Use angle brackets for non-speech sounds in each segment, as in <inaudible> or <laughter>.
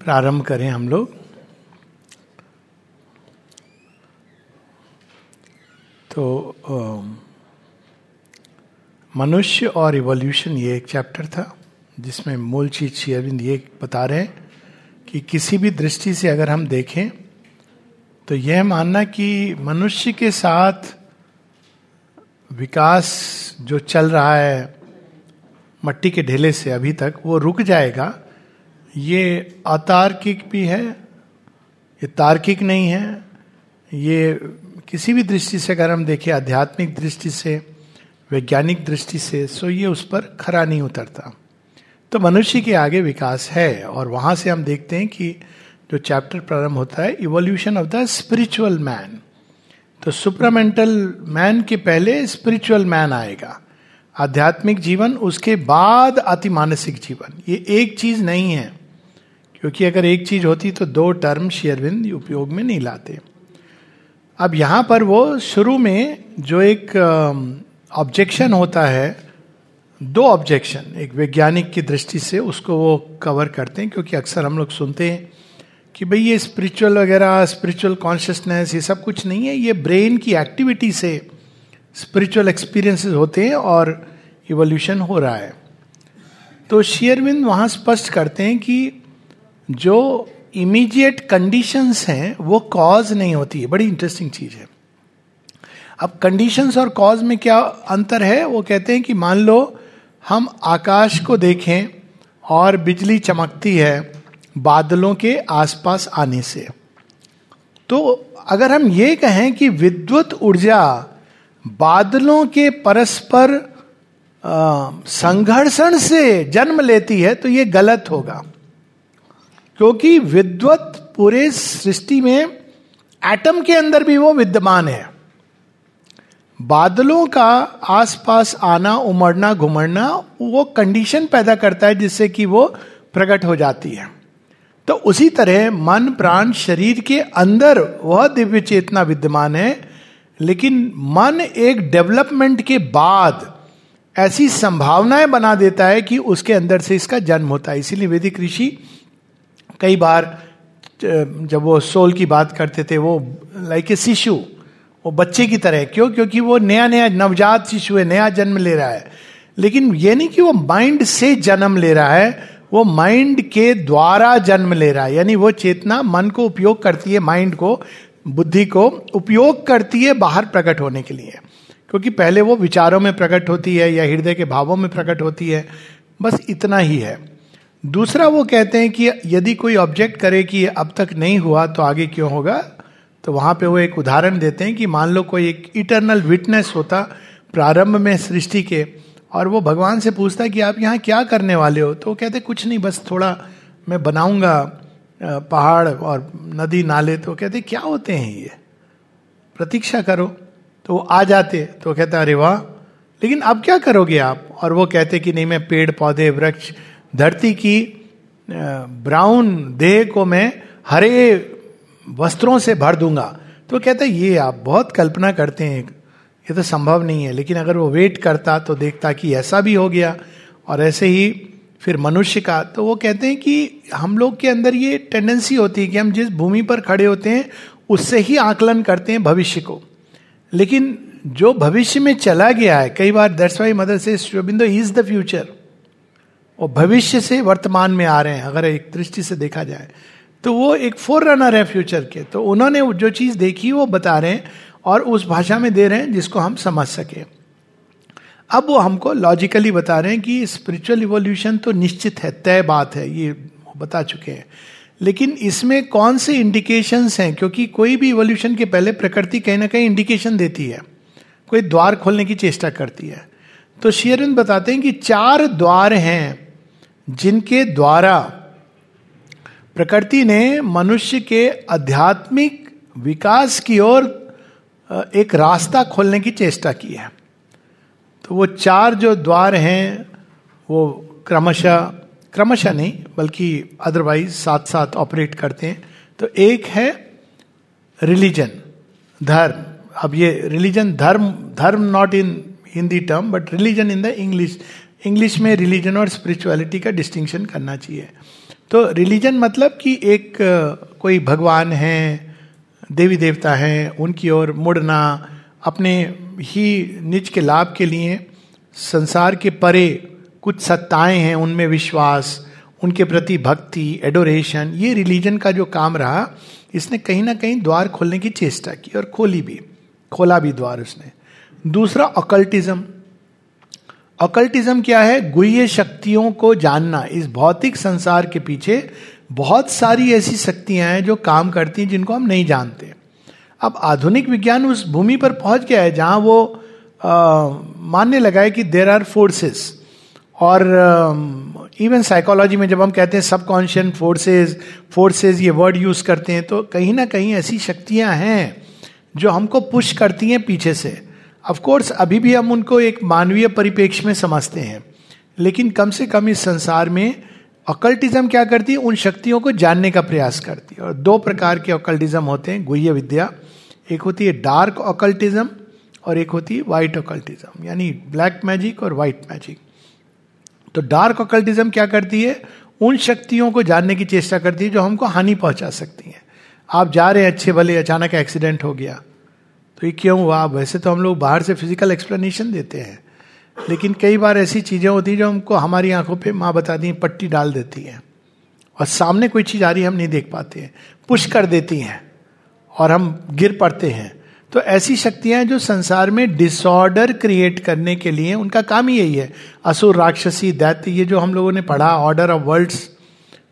प्रारंभ करें हम लोग। तो मनुष्य और इवोल्यूशन ये एक चैप्टर था, जिसमें मूल चीज़ श्री अरविंद ये बता रहे हैं कि किसी भी दृष्टि से अगर हम देखें तो यह मानना कि मनुष्य के साथ विकास जो चल रहा है, मट्टी के ढेले से अभी तक वो रुक जाएगा ये अतार्किक भी है, ये तार्किक नहीं है, ये किसी भी दृष्टि से अगर हम देखें, आध्यात्मिक दृष्टि से, वैज्ञानिक दृष्टि से सो ये उस पर खरा नहीं उतरता। तो मनुष्य के आगे विकास है, और वहाँ से हम देखते हैं कि जो चैप्टर प्रारंभ होता है evolution of the spiritual man तो सुपरामेंटल मैन के पहले स्पिरिचुअल मैन आएगा। आध्यात्मिक जीवन उसके बाद अति मानसिक जीवन। ये एक चीज़ नहीं है। क्योंकि अगर एक चीज़ होती तो दो टर्म शेयरविंद उपयोग में नहीं लाते। अब यहाँ पर वो शुरू में जो एक ऑब्जेक्शन होता है, दो ऑब्जेक्शन एक वैज्ञानिक की दृष्टि से उसको वो कवर करते हैं, क्योंकि अक्सर हम लोग सुनते हैं कि भाई ये स्पिरिचुअल वगैरह स्पिरिचुअल कॉन्शियसनेस ये सब कुछ नहीं है, ये ब्रेन की एक्टिविटी से स्पिरिचुअल एक्सपीरियंसेस होते हैं और इवोल्यूशन हो रहा है। तो शेयरविंद वहाँ स्पष्ट करते हैं कि जो इमीडिएट कंडीशंस हैं, वो कॉज नहीं होती है। बड़ी इंटरेस्टिंग चीज़ है। अब कंडीशंस और कॉज में क्या अंतर है? वो कहते हैं कि मान लो, हम आकाश को देखें और बिजली चमकती है बादलों के आसपास आने से। तो अगर हम ये कहें कि विद्युत ऊर्जा बादलों के परस्पर संघर्षण से जन्म लेती है तो ये गलत होगा। क्योंकि विद्वत पूरे सृष्टि में एटम के अंदर भी वो विद्यमान है। बादलों का आसपास आना, उमड़ना, घुमड़ना, वो कंडीशन पैदा करता है जिससे कि वो प्रकट हो जाती है। तो उसी तरह मन, प्राण, शरीर के अंदर वह दिव्य चेतना विद्यमान है, लेकिन मन एक डेवलपमेंट के बाद ऐसी संभावनाएँ बना देता है कि उसके अंदर से इसका जन्म होता है। इसीलिए वेदिक ऋषि कई बार जब वो सोल की बात करते थे, वो लाइक ए शिशु, वो बच्चे की तरह, क्यों? क्योंकि वो नया नया नवजात शिशु है, नया जन्म ले रहा है। लेकिन ये नहीं कि वो माइंड से जन्म ले रहा है, वो माइंड के द्वारा जन्म ले रहा है। यानी वो चेतना मन को उपयोग करती है माइंड को, बुद्धि को उपयोग करती है बाहर प्रकट होने के लिए। क्योंकि पहले वो विचारों में प्रकट होती है या हृदय के भावों में प्रकट होती है, बस इतना ही है। दूसरा वो कहते हैं कि यदि कोई ऑब्जेक्ट करे कि अब तक नहीं हुआ तो आगे क्यों होगा? तो वहाँ पे वो एक उदाहरण देते हैं कि मान लो कोई एक इटरनल विटनेस होता प्रारंभ में सृष्टि के, और वो भगवान से पूछता कि आप यहाँ क्या करने वाले हो? तो वो कहते, कुछ नहीं, बस थोड़ा मैं बनाऊँगा पहाड़ और नदी, नाले। तो कहते, क्या होते हैं ये? प्रतीक्षा करो। तो वो आ जाते तो कहते, अरे वाह! लेकिन अब क्या करोगे आप? और वो कहते कि, नहीं, मैं पेड़, पौधे, वृक्ष धरती की ब्राउन देह को मैं हरे वस्त्रों से भर दूँगा। तो कहता है, ये आप बहुत कल्पना करते हैं, ये तो संभव नहीं है। लेकिन अगर वो वेट करता तो देखता कि ऐसा भी हो गया और ऐसे ही फिर मनुष्य का। तो वो कहते हैं कि हम लोग के अंदर ये टेंडेंसी होती है कि हम जिस भूमि पर खड़े होते हैं, उससे ही आकलन करते हैं भविष्य को। लेकिन जो भविष्य में चला गया है, कई बार दर्शवाई मदर से शोबिंदो इज़ द फ्यूचर वो भविष्य से वर्तमान में आ रहे हैं, अगर एक दृष्टि से देखा जाए तो वो एक फोर रनर है फ्यूचर के। तो उन्होंने जो चीज़ देखी, वो बता रहे हैं और उस भाषा में दे रहे हैं जिसको हम समझ सके। अब वो हमको लॉजिकली बता रहे हैं कि स्पिरिचुअल इवोल्यूशन तो निश्चित है, तय बात है, ये बता चुके हैं। लेकिन इसमें कौन से इंडिकेशंस हैं? क्योंकि कोई भी इवोल्यूशन के पहले प्रकृति कहीं ना कहीं इंडिकेशन देती है। कोई द्वार खोलने की चेष्टा करती है। तो शेयरविंद बताते हैं कि चार द्वार हैं। जिनके द्वारा प्रकृति ने मनुष्य के आध्यात्मिक विकास की ओर एक रास्ता खोलने की चेष्टा की है। तो वो चार जो द्वार हैं, वो क्रमशः क्रमशः नहीं, बल्कि अदरवाइज़ साथ साथ ऑपरेट करते हैं। तो एक है रिलीजन धर्म। अब ये रिलीजन धर्म धर्म not in Hindi term but religion in the English English में रिलीजन और स्पिरिचुअलिटी का डिस्टिंक्शन करना चाहिए। तो रिलीजन मतलब कि एक कोई भगवान है, देवी देवता हैं, उनकी ओर मुड़ना, अपने ही निज के लाभ के लिए संसार के परे कुछ सत्ताएँ हैं, उनमें विश्वास, उनके प्रति भक्ति एडोरेशन ये रिलीजन का जो काम रहा, इसने कहीं ना कहीं द्वार खोलने की चेष्टा की और खोली भी, खोला भी द्वार उसने। दूसरा अकल्टिज्म अकल्टिज्म क्या है? गुह्य शक्तियों को जानना। इस भौतिक संसार के पीछे बहुत सारी ऐसी शक्तियाँ हैं जो काम करती हैं जिनको हम नहीं जानते। अब आधुनिक विज्ञान उस भूमि पर पहुँच गया है जहाँ वो मानने लगा है कि देर आर फोर्सेस और इवन साइकोलॉजी में जब हम कहते हैं सबकॉन्शियस फोर्सेस फोर्सेस ये वर्ड यूज़ करते हैं तो कहीं ना कहीं ऐसी शक्तियाँ हैं जो हमको पुश करती हैं पीछे से। ऑफ़ कोर्स अभी भी हम उनको एक मानवीय परिपेक्ष में समझते हैं, लेकिन कम से कम इस संसार में अकल्टिज्म क्या करती है? उन शक्तियों को जानने का प्रयास करती है। और दो प्रकार के अकल्टिज्म होते हैं, गुह्य विद्या। एक होती है डार्क अकल्टिज्म और एक होती है व्हाइट अकल्टिज्म यानी ब्लैक मैजिक और व्हाइट मैजिक तो डार्क अकल्टिज्म क्या करती है? उन शक्तियों को जानने की चेष्टा करती है जो हमको हानि पहुँचा सकती हैं। आप जा रहे हैं अच्छे भले, अचानक एक्सीडेंट हो गया। तो ये क्यों हुआ? वैसे तो हम लोग बाहर से फ़िज़िकल एक्सप्लेनेशन देते हैं। लेकिन कई बार ऐसी चीज़ें होती हैं जो हमको हमारी आँखों पे माँ बताती हैं पट्टी डाल देती हैं। और सामने कोई चीज़ आ रही है, हम नहीं देख पाते हैं। पुश कर देती हैं और हम गिर पड़ते हैं। तो ऐसी शक्तियाँ जो संसार में डिसऑर्डर क्रिएट करने के लिए उनका काम ही यही है। असुर, राक्षसी, दैत्य, ये जो हम लोगों ने पढ़ा ऑर्डर ऑफ़ वर्ल्ड्स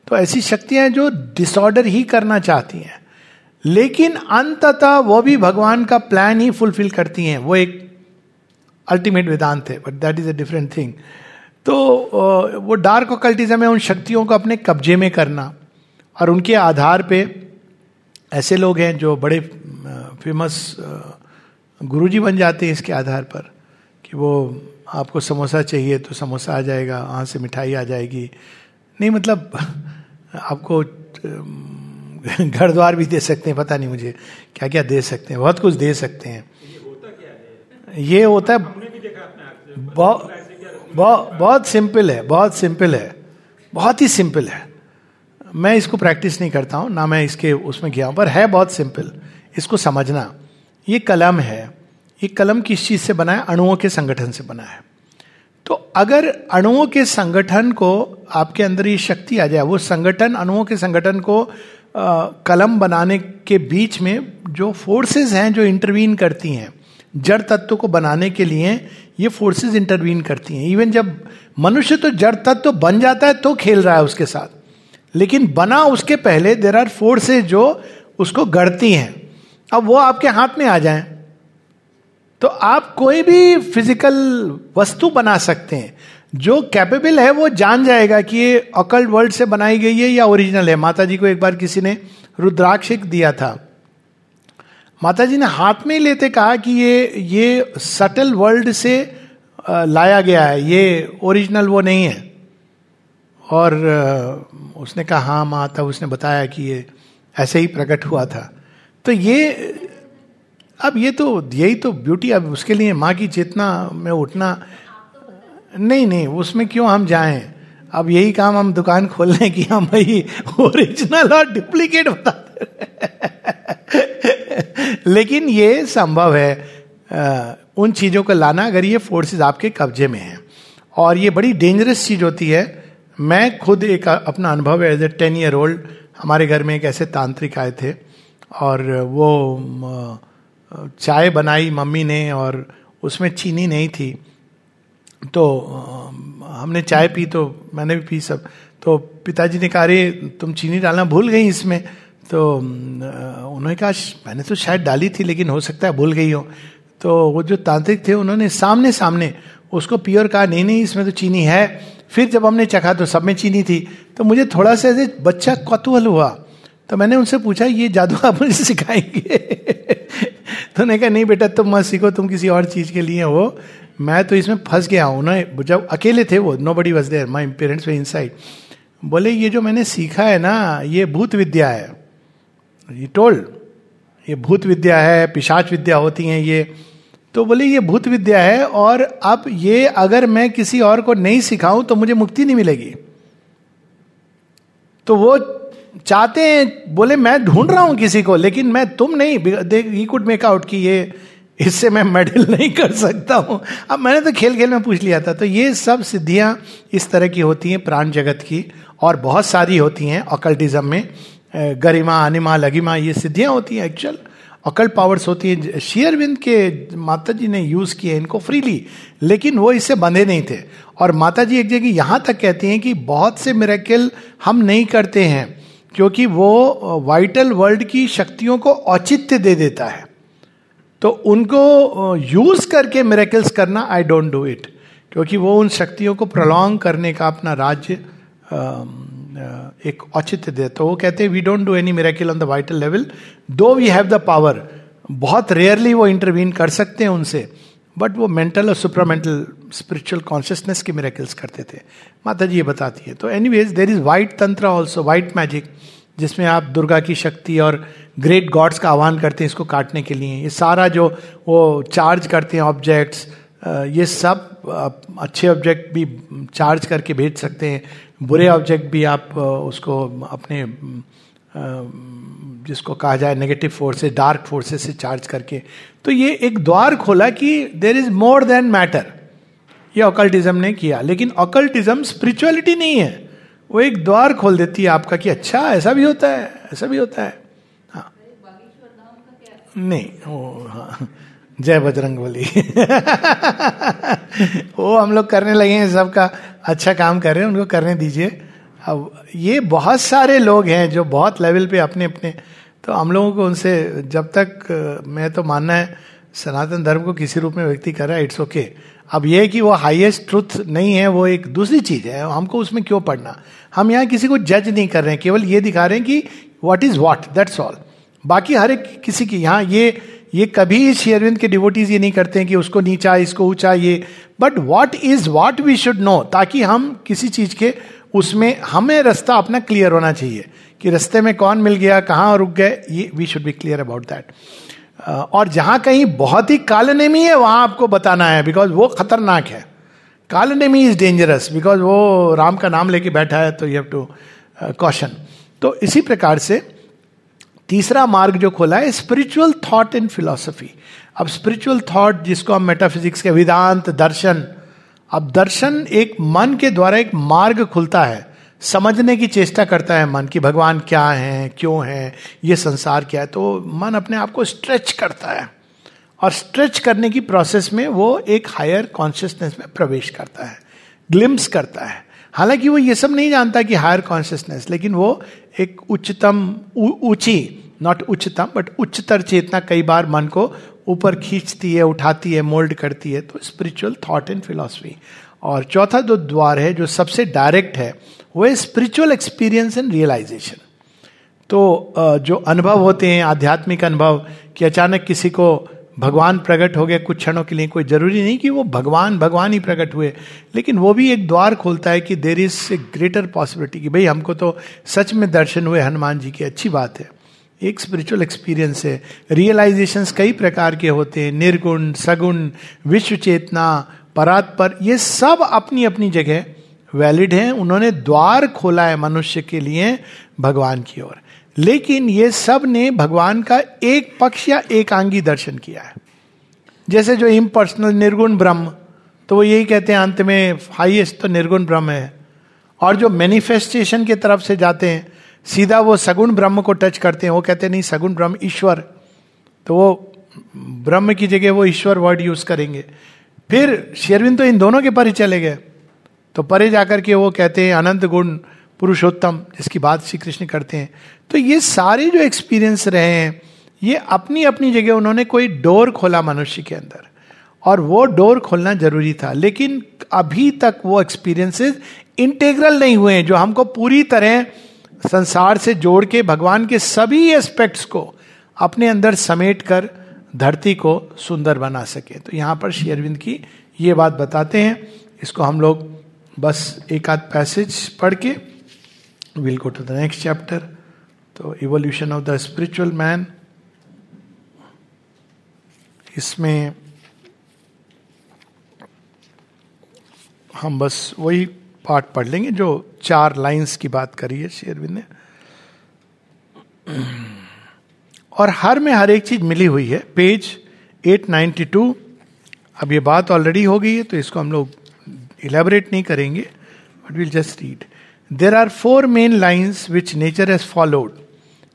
तो ऐसी शक्तियाँ जो डिसऑर्डर ही करना चाहती हैं। लेकिन अंततः वो भी भगवान का प्लान ही फुलफिल करती हैं। वो एक अल्टीमेट वेदांत है but that is a different thing तो वो डार्क ओकल्टिज्म है, उन शक्तियों को अपने कब्जे में करना और उनके आधार पे ऐसे लोग हैं जो बड़े फ़ेमस गुरुजी बन जाते हैं इसके आधार पर कि वो आपको समोसा चाहिए तो समोसा आ जाएगा, वहाँ से मिठाई आ जाएगी। नहीं मतलब <laughs> आपको <laughs> घर द्वार भी दे सकते हैं पता नहीं मुझे क्या क्या दे सकते हैं बहुत कुछ दे सकते हैं। ये होता है? बहुत बहुत सिंपल है बहुत सिंपल है बहुत ही सिंपल है। मैं इसको प्रैक्टिस नहीं करता हूँ ना मैं इसके उसमें गया हूँ पर है बहुत सिंपल इसको समझना। ये कलम है ये कलम किस चीज़ से बना है? अणुओं के संगठन से बना है। तो अगर अणुओं के संगठन को आपके अंदर ये शक्ति आ जाए वो संगठन अणुओं के संगठन को कलम बनाने के बीच में जो फोर्सेस हैं जो इंटरवीन करती हैं, जड़ तत्व को बनाने के लिए ये फोर्सेस इंटरवीन करती हैं। इवन जब मनुष्य तो जड़ तत्व बन जाता है तो खेल रहा है उसके साथ। लेकिन बना उसके पहले देर आर फोर्सेज जो उसको गढ़ती हैं। अब वो आपके हाथ में आ जाएँ। तो आप कोई भी फ़िज़िकल वस्तु बना सकते हैं। जो कैपेबल है वो जान जाएगा कि ये अकल्ट वर्ल्ड से बनाई गई है या ओरिजिनल है। माता जी को एक बार किसी ने रुद्राक्ष दिया था। माता जी ने हाथ में लेते कहा कि ये ये सटल वर्ल्ड से लाया गया है। ये ओरिजिनल वो नहीं है। और उसने कहा हाँ माँ। तब उसने बताया कि ये ऐसे ही प्रकट हुआ था। तो ये, अब ये तो यही तो ब्यूटी अब उसके लिए माँ की चेतना में उठना नहीं नहीं उसमें क्यों हम जाएँ? अब यही काम हम दुकान खोल लें कि हम भाई ओरिजिनल और डुप्लीकेट बताते लेकिन ये संभव है आ, उन चीज़ों को लाना अगर ये फोर्सेस आपके कब्जे में हैं। और ये बड़ी डेंजरस चीज़ होती है। मैं खुद एक अपना अनुभव as a ten year old हमारे घर में एक ऐसे तांत्रिक आए थे। और वो चाय बनाई मम्मी ने और उसमें चीनी नहीं थी। तो हमने चाय पी तो मैंने भी पी सब। तो पिताजी ने कहा, अरे, तुम चीनी डालना भूल गई इसमें। तो उन्होंने कहा, मैंने तो शायद डाली थी, लेकिन हो सकता है भूल गई हो। तो वो जो तांत्रिक थे, उन्होंने सामने सामने उसको पियोर कहा, नहीं नहीं, इसमें तो चीनी है। फिर जब हमने चखा तो सब में चीनी थी। तो मुझे थोड़ा सा ऐसे बच्चा कौतूहल हुआ। तो मैंने उनसे पूछा, ये जादू आप मुझे सिखाएँगे? <laughs> तो उन्होंने कहा, नहीं बेटा, तुम मत सीखो, तुम किसी और चीज़ के लिए हो। मैं तो इसमें फंस गया हूँ ना। जब अकेले थे वो nobody was there my parents way inside बोले, ये जो मैंने सीखा है ना, ये भूत विद्या है। ये टोल्ड ये भूत विद्या है, पिशाच विद्या होती हैं ये। तो बोले, ये भूत विद्या है और अब ये अगर मैं किसी और को नहीं सिखाऊं तो मुझे मुक्ति नहीं मिलेगी। तो वो चाहते हैं, बोले, मैं ढूंढ रहा हूँ किसी को, लेकिन मैं, तुम नहीं। देख ही कुड मेक आउट कि ये इससे मैं मेडल नहीं कर सकता हूँ। अब मैंने तो खेल खेल में पूछ लिया था तो ये सब सिद्धियाँ इस तरह की होती हैं प्राण जगत की, और बहुत सारी होती हैं ऑकल्टिज्म में। गरिमा, अनिमा लगिमा ये सिद्धियाँ होती हैं एक्चुअल अकल्ट पावर्स होती हैं। शेयरविंद के माता जी ने यूज़ किए इनको फ्रीली लेकिन वो इससे बंधे नहीं थे। और माता जी एक जगह यहाँ तक कहती हैं कि बहुत से मेरेकल हम नहीं करते हैं, क्योंकि वो वाइटल वर्ल्ड की शक्तियों को औचित्य दे देता है। तो उनको यूज़ करके मेरेकल्स करना आई डोंट डू इट क्योंकि वो उन शक्तियों को प्रलोंग करने का अपना राज्य एक औचित्य दे तो वो कहते हैं we don't do any miracle on the vital level though we have the power बहुत रेयरली वो इंटरवीन कर सकते हैं उनसे बट वो मेंटल और सुपरामेंटल स्पिरिचुअल कॉन्शियसनेस के मेरेकल्स करते थे। माता जी ये बताती है। तो anyways there is white tantra also white magic जिसमें आप दुर्गा की शक्ति और ग्रेट गॉड्स का आह्वान करते हैं इसको काटने के लिए। ये सारा जो वो चार्ज करते हैं ऑब्जेक्ट्स ये सब अच्छे ऑब्जेक्ट भी चार्ज करके भेज सकते हैं। बुरे ऑब्जेक्ट भी आप उसको अपने जिसको कहा जाए नेगेटिव फोर्सेस डार्क फोर्सेस से चार्ज करके। तो ये एक द्वार खोला कि there is more than matter ये ऑकल्टिज्म ने किया। लेकिन ऑकल्टिज्म स्पिरिचुअलिटी नहीं है। वो एक द्वार खोल देती है आपका कि अच्छा ऐसा भी होता है, ऐसा भी होता है। हाँ। नहीं, वो हाँ। जय बजरंग बली <laughs> वो हम लोग करने लगे हैं सबका अच्छा काम कर रहे हैं, उनको करने दीजिए। अब ये बहुत सारे लोग हैं जो बहुत लेवल पे अपने अपने तो हम लोगों को उनसे जब तक मैं तो मानना है, सनातन धर्म को किसी रूप में व्यक्ति कर रहा है इट्स ओके अब यह कि वो हाईएस्ट ट्रुथ नहीं है, वो एक दूसरी चीज़ है, हमको उसमें क्यों पढ़ना? हम यहाँ किसी को जज नहीं कर रहे हैं, केवल ये दिखा रहे हैं कि what is what that's all बाकी हर एक किसी की, यहाँ ये ये कभी शेयरविंद के डिवोटीज ये नहीं करते हैं कि उसको नीचा इसको ऊँचा ये but what is what we should know ताकि हम किसी चीज़ के, उसमें हमें रास्ता अपना क्लियर होना चाहिए कि रास्ते में कौन मिल गया, कहाँ रुक गए, ये we should be clear about that और जहाँ कहीं बहुत ही कालनेमी है, वहाँ आपको बताना है बिकॉज़ वो खतरनाक है। कालनेमी इज़ डेंजरस बिकॉज़ वो राम का नाम लेके बैठा है तो यू हैव टू कॉशन तो इसी प्रकार से तीसरा मार्ग जो खोला है स्पिरिचुअल थॉट इन फिलोसफी अब स्पिरिचुअल थॉट जिसको हम मेटाफिजिक्स के वेदांत, दर्शन, अब दर्शन एक मन के द्वारा एक मार्ग खुलता है। समझने की चेष्टा करता है मन कि भगवान क्या है, क्यों है, ये संसार क्या है तो मन अपने आप को स्ट्रेच करता है। और स्ट्रेच करने की प्रोसेस में वो एक हायर कॉन्शियसनेस में प्रवेश करता है ग्लिम्स करता है। हालाँकि वो ये सब नहीं जानता कि हायर कॉन्शियसनेस लेकिन वो एक उच्चतम ऊँची नॉट उच्चतम बट उच्चतर चेतना कई बार मन को ऊपर खींचती है, उठाती है मोल्ड करती है। तो स्पिरिचुअल थॉट एंड फिलोसफी और चौथा जो द्वार है, जो सबसे डायरेक्ट है, वो है स्पिरिचुअल एक्सपीरियंस एंड रियलाइजेशन तो जो अनुभव होते हैं, आध्यात्मिक अनुभव कि अचानक किसी को भगवान प्रकट हो गए कुछ क्षणों के लिए। कोई ज़रूरी नहीं कि वो भगवान भगवान ही प्रकट हुए। लेकिन वो भी एक द्वार खोलता है कि there is a greater possibility कि भाई हमको तो सच में दर्शन हुए, हनुमान जी की। अच्छी बात है। एक स्पिरिचुअल एक्सपीरियंस है। रियलाइजेशन कई प्रकार के होते हैं। निर्गुण, सगुण, विश्व चेतना परात पर ये सब अपनी अपनी जगह वैलिड हैं। उन्होंने द्वार खोला है मनुष्य के लिए भगवान की ओर। लेकिन ये सबने भगवान का एक पक्ष या एक आंगी दर्शन किया है। जैसे जो इम्पर्सनल निर्गुण ब्रह्म तो वो यही कहते हैं अंत में हाइएस्ट तो निर्गुण ब्रह्म है। और जो मैनिफेस्टेशन की तरफ़ से जाते हैं, सीधा वो सगुण ब्रह्म को टच करते हैं। वो कहते हैं, नहीं, सगुण ब्रह्म ईश्वर। तो वो ब्रह्म की जगह वो ईश्वर वर्ड यूज़ करेंगे। फिर शेरविन तो इन दोनों के परे चले गए। तो परे जाकर के वो कहते हैं, अनंत गुण पुरुषोत्तम, जिसकी बात श्री कृष्ण करते हैं। तो ये सारे जो एक्सपीरियंस रहे हैं, ये अपनी अपनी जगह उन्होंने कोई डोर खोला मनुष्य के अंदर। और वो डोर खोलना ज़रूरी था, लेकिन अभी तक वो एक्सपीरियंसेस इंटेग्रल नहीं हुए हैं, जो हमको पूरी तरह संसार से जोड़ के, भगवान के सभी एस्पेक्ट्स को अपने अंदर समेट कर, धरती को सुंदर बना सके। तो यहाँ पर श्री अरविंद की ये बात बताते हैं। इसको हम लोग बस एक आध पैसेज पढ़ के will go to the next chapter तो evolution of the spiritual man इसमें हम बस वही पार्ट पढ़ लेंगे जो चार लाइंस की बात करी है शेरविंद ने। और हर में हर एक चीज़ मिली हुई है। पेज 892 अब ये बात ऑलरेडी हो गई है तो इसको हम लोग इलेबोरेट नहीं करेंगे but will just read there are four main lines which nature has followed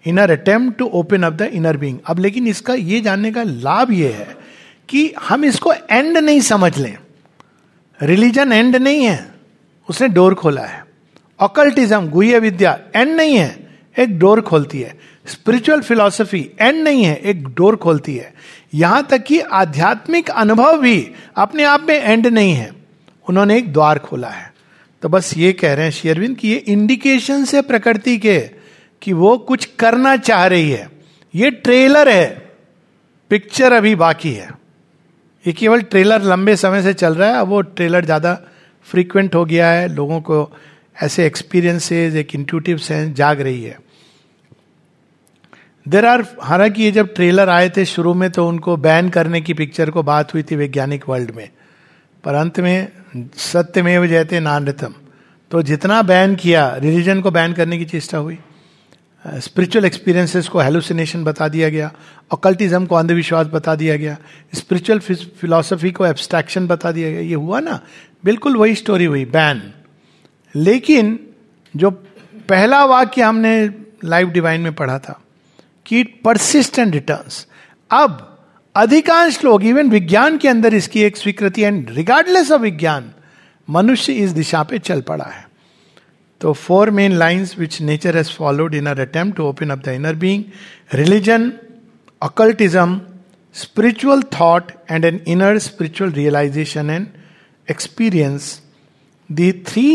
in our attempt to open up the inner being अब लेकिन इसका ये जानने का लाभ ये है कि हम इसको एंड नहीं समझ लें। रिलीजन एंड नहीं है। उसने डोर खोला है। ऑकल्टिज्म गुह्य विद्या एंड नहीं है। एक डोर खोलती है। स्पिरिचुअल फिलॉसफी एंड नहीं है। एक डोर खोलती है। यहाँ तक कि आध्यात्मिक अनुभव भी अपने आप में एंड नहीं है। उन्होंने एक द्वार खोला है। तो बस ये कह रहे हैं शेरविंद कि ये इंडिकेशन है प्रकृति के कि वो कुछ करना चाह रही है। ये ट्रेलर है। पिक्चर अभी बाकी है। ये केवल ट्रेलर लंबे समय से चल रहा है, अब वो ट्रेलर ज़्यादा फ्रीक्वेंट हो गया है। लोगों को ऐसे एक्सपीरियंसेस एक इंट्यूटिव सेंस जाग रही है। देर आर हालाँकि ये जब ट्रेलर आए थे शुरू में तो उनको बैन करने की पिक्चर को बात हुई थी वैज्ञानिक वर्ल्ड में। पर अंत में सत्य में जयते नानृतम। तो जितना बैन किया रिलीजन को बैन करने की चेष्टा हुई। स्पिरिचुअल एक्सपीरियंसेस को हेलुसिनेशन बता दिया गया ऑकल्टिज्म को अंधविश्वास बता दिया गया स्पिरिचुअल फिलोसफी को एब्स्ट्रैक्शन बता दिया गया, ये हुआ ना? बिल्कुल वही स्टोरी हुई, बैन। लेकिन जो पहला वाक्य हमने लाइव डिवाइन में पढ़ा था, कि इट परसिस्ट रिटर्न्स अब अधिकांश लोग इवन विज्ञान के अंदर इसकी एक स्वीकृति एंड रिगार्डलेस ऑफ़ विज्ञान, मनुष्य इस दिशा पे चल पड़ा है। तो four main lines which nature has followed in our attempt to open up the inner being religion occultism spiritual thought and an inner spiritual realisation and experience the three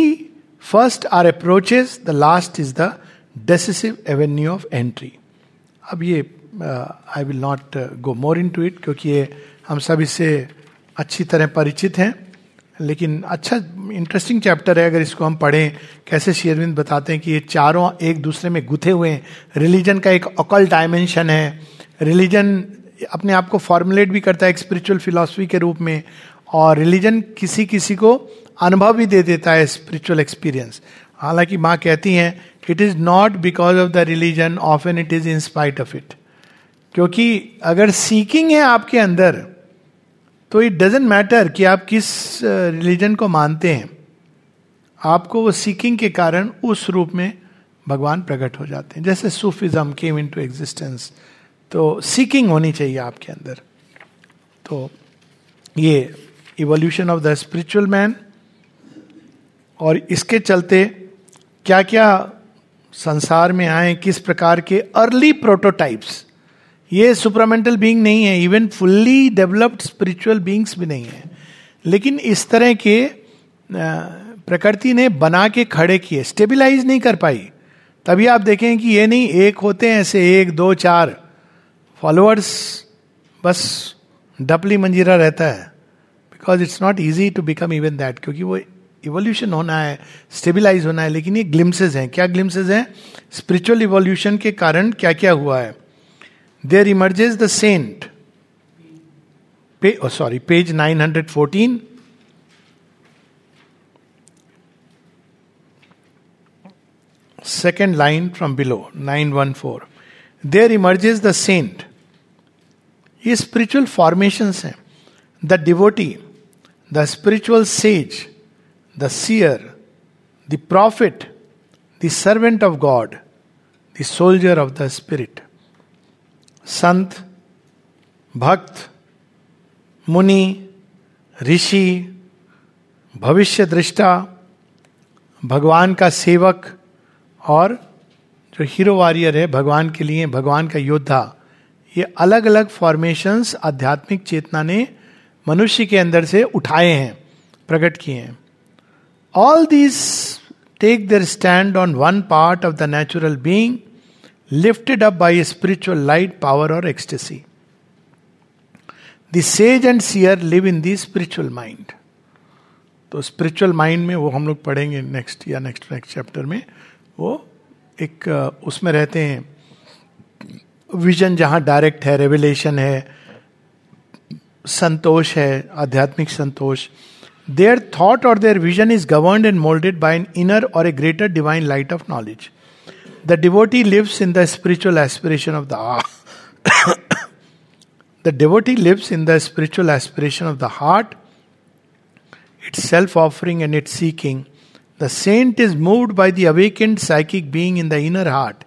first are approaches the last is the decisive avenue of entry अब ये I will not go more into it क्योंकि ये हम सब इससे अच्छी तरह परिचित हैं। लेकिन अच्छा इंटरेस्टिंग चैप्टर है अगर इसको हम पढ़ें, कैसे शेरविंद बताते हैं कि ये चारों एक दूसरे में गुथे हुए हैं। रिलीजन का एक अकल डायमेंशन है। रिलीजन अपने आप को फॉर्मुलेट भी करता है एक स्पिरिचुअल फिलोसफी के रूप में और रिलीजन किसी किसी को अनुभव भी दे देता है स्पिरिचुअल एक्सपीरियंस हालाँकि माँ कहती हैं it is not because of the religion of an it is in spite of it क्योंकि अगर सीकिंग है आपके अंदर तो इट डजेंट मैटर कि आप किस रिलीजन को मानते हैं। आपको वो सीकिंग के कारण उस रूप में भगवान प्रकट हो जाते हैं। जैसे Sufism came into existence तो सीकिंग होनी चाहिए आपके अंदर। तो ये evolution of the spiritual man और इसके चलते क्या क्या संसार में आए, किस प्रकार के अर्ली प्रोटोटाइप्स ये सुपरामेंटल बींग नहीं है even fully developed spiritual beings भी नहीं है. लेकिन इस तरह के प्रकृति ने बना के खड़े किए स्टेबिलाईज नहीं कर पाई. तभी आप देखें कि ये नहीं, एक होते हैं ऐसे, एक, दो, चार फॉलोअर्स बस डपली मंजीरा रहता है. Because it's not easy to become even that क्योंकि वो इवोल्यूशन होना है स्टेबिलाईज होना है, लेकिन ये ग्लिम्सेज हैं. क्या ग्लिम्सेज हैं? स्पिरिचुअल इवोल्यूशन के कारण क्या क्या हुआ है? there emerges the saint. Pa- oh, sorry, page 914. Second line from below, 914. There emerges the saint. ये स्पिरिचुअल फॉर्मेशंस हैं the devotee the spiritual sage the seer the prophet the servant of God the soldier of the spirit संत, भक्त, मुनि, ऋषि भविष्य दृष्टा भगवान का सेवक और जो हीरो वॉरियर है, भगवान के लिए, भगवान का योद्धा, ये अलग अलग फॉर्मेशंस आध्यात्मिक चेतना ने मनुष्य के अंदर से उठाए हैं, प्रकट किए हैं। All these take their stand on one part of the natural being lifted up by spiritual light, power, or ecstasy. The sage and seer live in the spiritual mind. तो स्पिरिचुअल माइंड में वो हम लोग पढ़ेंगे next या next next chapter में वो एक उसमें रहते हैं विजन जहाँ डायरेक्ट है रेवलेशन है संतोष है आध्यात्मिक संतोष Their thought or their vision is governed and molded by an inner or a greater divine light of knowledge. The devotee lives in the spiritual aspiration of the heart. the devotee lives in the spiritual aspiration of the heart, its self offering and its seeking. The saint is moved by the awakened psychic being in the inner heart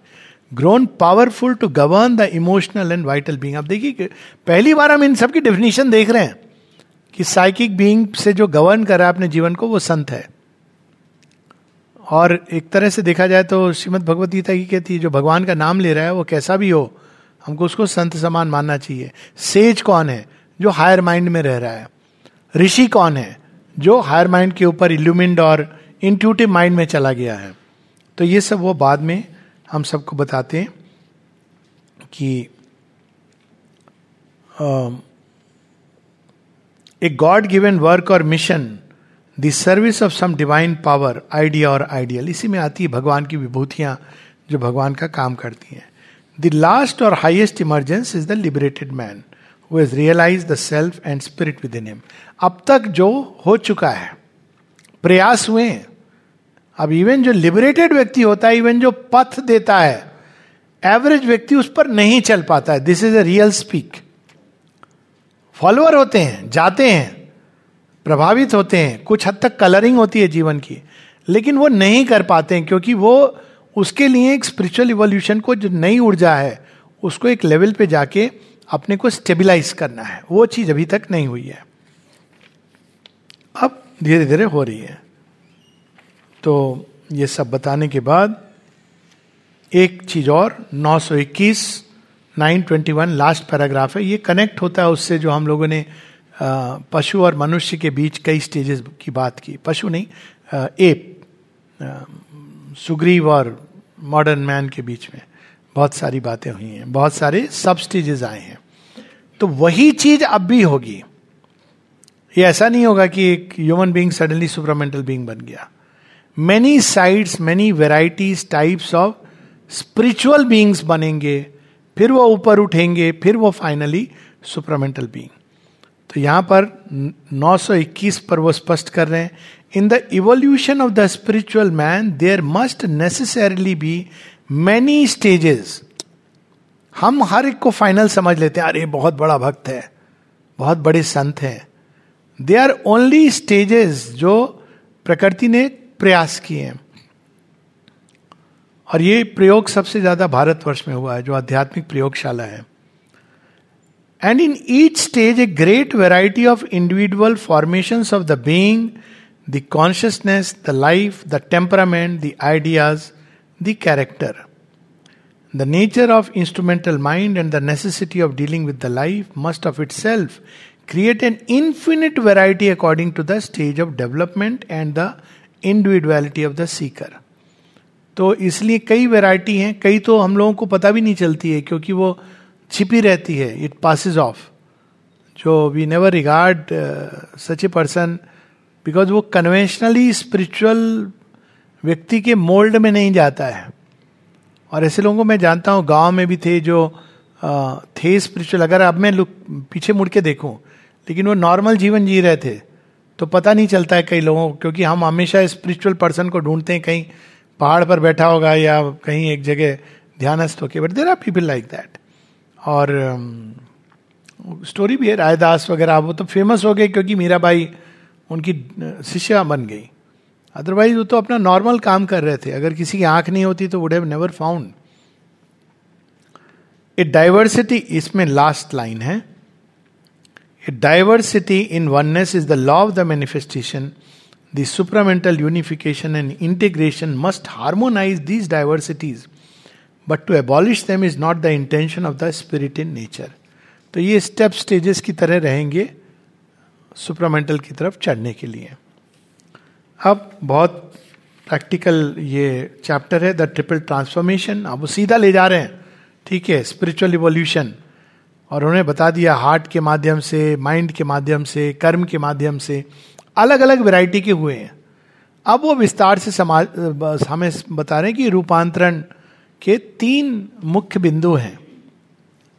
grown powerful to govern the emotional and vital being अब देखिए पहली बार हम इन सब की definition देख रहे हैं कि साइकिक बीइंग से जो गवर्न कर रहा है अपने जीवन को वो संत है और एक तरह से देखा जाए तो श्रीमद भगवत गीता की कहती है, जो भगवान का नाम ले रहा है, वो कैसा भी हो, हमको उसको संत समान मानना चाहिए। सेज कौन है, जो हायर माइंड में रह रहा है? ऋषि कौन है, जो हायर माइंड के ऊपर इल्यूमिंड और इंट्यूटिव माइंड में चला गया है? तो ये सब वो बाद में हम सबको बताते हैं कि एक गॉड गिवन वर्क और mission the service of some divine power idea और आइडियल। इसी में आती है भगवान की विभूतियाँ जो भगवान का काम करती हैं। द लास्ट और highest emergence is the liberated man, who has realise the self and spirit within him. अब तक जो हो चुका है, प्रयास हुए अब इवन जो लिबरेटेड व्यक्ति होता है इवन जो पथ देता है एवरेज व्यक्ति उस पर नहीं चल पाता है। This is a real speak follower होते हैं, जाते हैं। प्रभावित होते हैं, कुछ हद तक कलरिंग होती है जीवन की, लेकिन वो नहीं कर पाते हैं, क्योंकि वो उसके लिए एक स्पिरिचुअल इवोल्यूशन को जो नई ऊर्जा है, उसको एक लेवल पे जाके अपने को स्टेबिलाईज करना है। वो चीज़ अभी तक नहीं हुई है। अब धीरे धीरे हो रही है। तो ये सब बताने के बाद एक चीज़ और 921 921 लास्ट पैराग्राफ है। ये कनेक्ट होता है उससे जो हम लोगों ने पशु और मनुष्य के बीच कई स्टेजेस की बात की। पशु नहीं एप सुग्रीव और मॉडर्न मैन के बीच में बहुत सारी बातें हुई हैं, बहुत सारे सब स्टेजेस आए हैं। तो वही चीज़ अब भी होगी। ये ऐसा नहीं होगा कि एक human being suddenly supramental being बन गया। Many sides many varieties types of spiritual beings बनेंगे, फिर वो ऊपर उठेंगे, फिर वो फाइनली सुपरमेंटल बींग तो यहाँ पर 921 पर वो स्पष्ट कर रहे हैं in the evolution of the spiritual man there must necessarily be many stages हम हर एक को फाइनल समझ लेते हैं, अरे, बहुत बड़ा भक्त है, बहुत बड़े संत हैं। दे आर ओनली स्टेजेस जो प्रकृति ने प्रयास किए हैं। और ये प्रयोग सबसे ज़्यादा भारतवर्ष में हुआ है, जो आध्यात्मिक प्रयोगशाला है। And in each stage a great variety of individual formation of the being the consciousness the life the temperament the ideas the character nature of instrumental mind and the necessity of dealing with the life must of itself create an infinite variety according to the stage of development and the individuality of the seeker तो इसलिए कई variety हैं, कई तो हम लोगों को पता भी नहीं चलती है, क्योंकि वो छिपी रहती है इट पासिस ऑफ़ जो we never regard such a person because वो कन्वेंशनली स्पिरिचुअल व्यक्ति के मोल्ड में नहीं जाता है। और ऐसे लोगों को मैं जानता हूँ गाँव में भी थे जो uh, थे स्पिरिचुअल अगर अब मैं पीछे मुड़ के देखूँ लेकिन वो नॉर्मल जीवन जी रहे थे तो पता नहीं चलता है कई लोगों को क्योंकि हम हमेशा स्पिरिचुअल पर्सन को ढूंढते हैं कहीं पहाड़ पर बैठा होगा या कहीं एक जगह ध्यानस्थ होके but there are people like that और स्टोरी um, भी है रायदास वगैरह वो तो फ़ेमस हो गए क्योंकि मीरा बाई उनकी शिष्या बन गई। अदरवाइज़ वो तो अपना नॉर्मल काम कर रहे थे। अगर किसी की आँख नहीं होती तो would have never found a diversity इसमें लास्ट लाइन है। A diversity in oneness is the law of the manifestation the supramental unification and integration must harmonise these diversities but to abolish them is not the intention of the spirit in nature तो ये step stages की तरह रहेंगे supramental की तरफ़ चढ़ने के लिए। अब बहुत प्रैक्टिकल ये चैप्टर है द ट्रिपल ट्रांसफॉर्मेशन अब वो सीधा ले जा रहे हैं। ठीक है स्पिरिचुअल इवोल्यूशन और उन्हें बता दिया हार्ट के माध्यम से माइंड के माध्यम से, कर्म के माध्यम से। अलग अलग वैरायटी के हुए हैं। अब वो विस्तार से समाज हमें बता रहे हैं कि रूपांतरण के तीन मुख्य बिंदु हैं।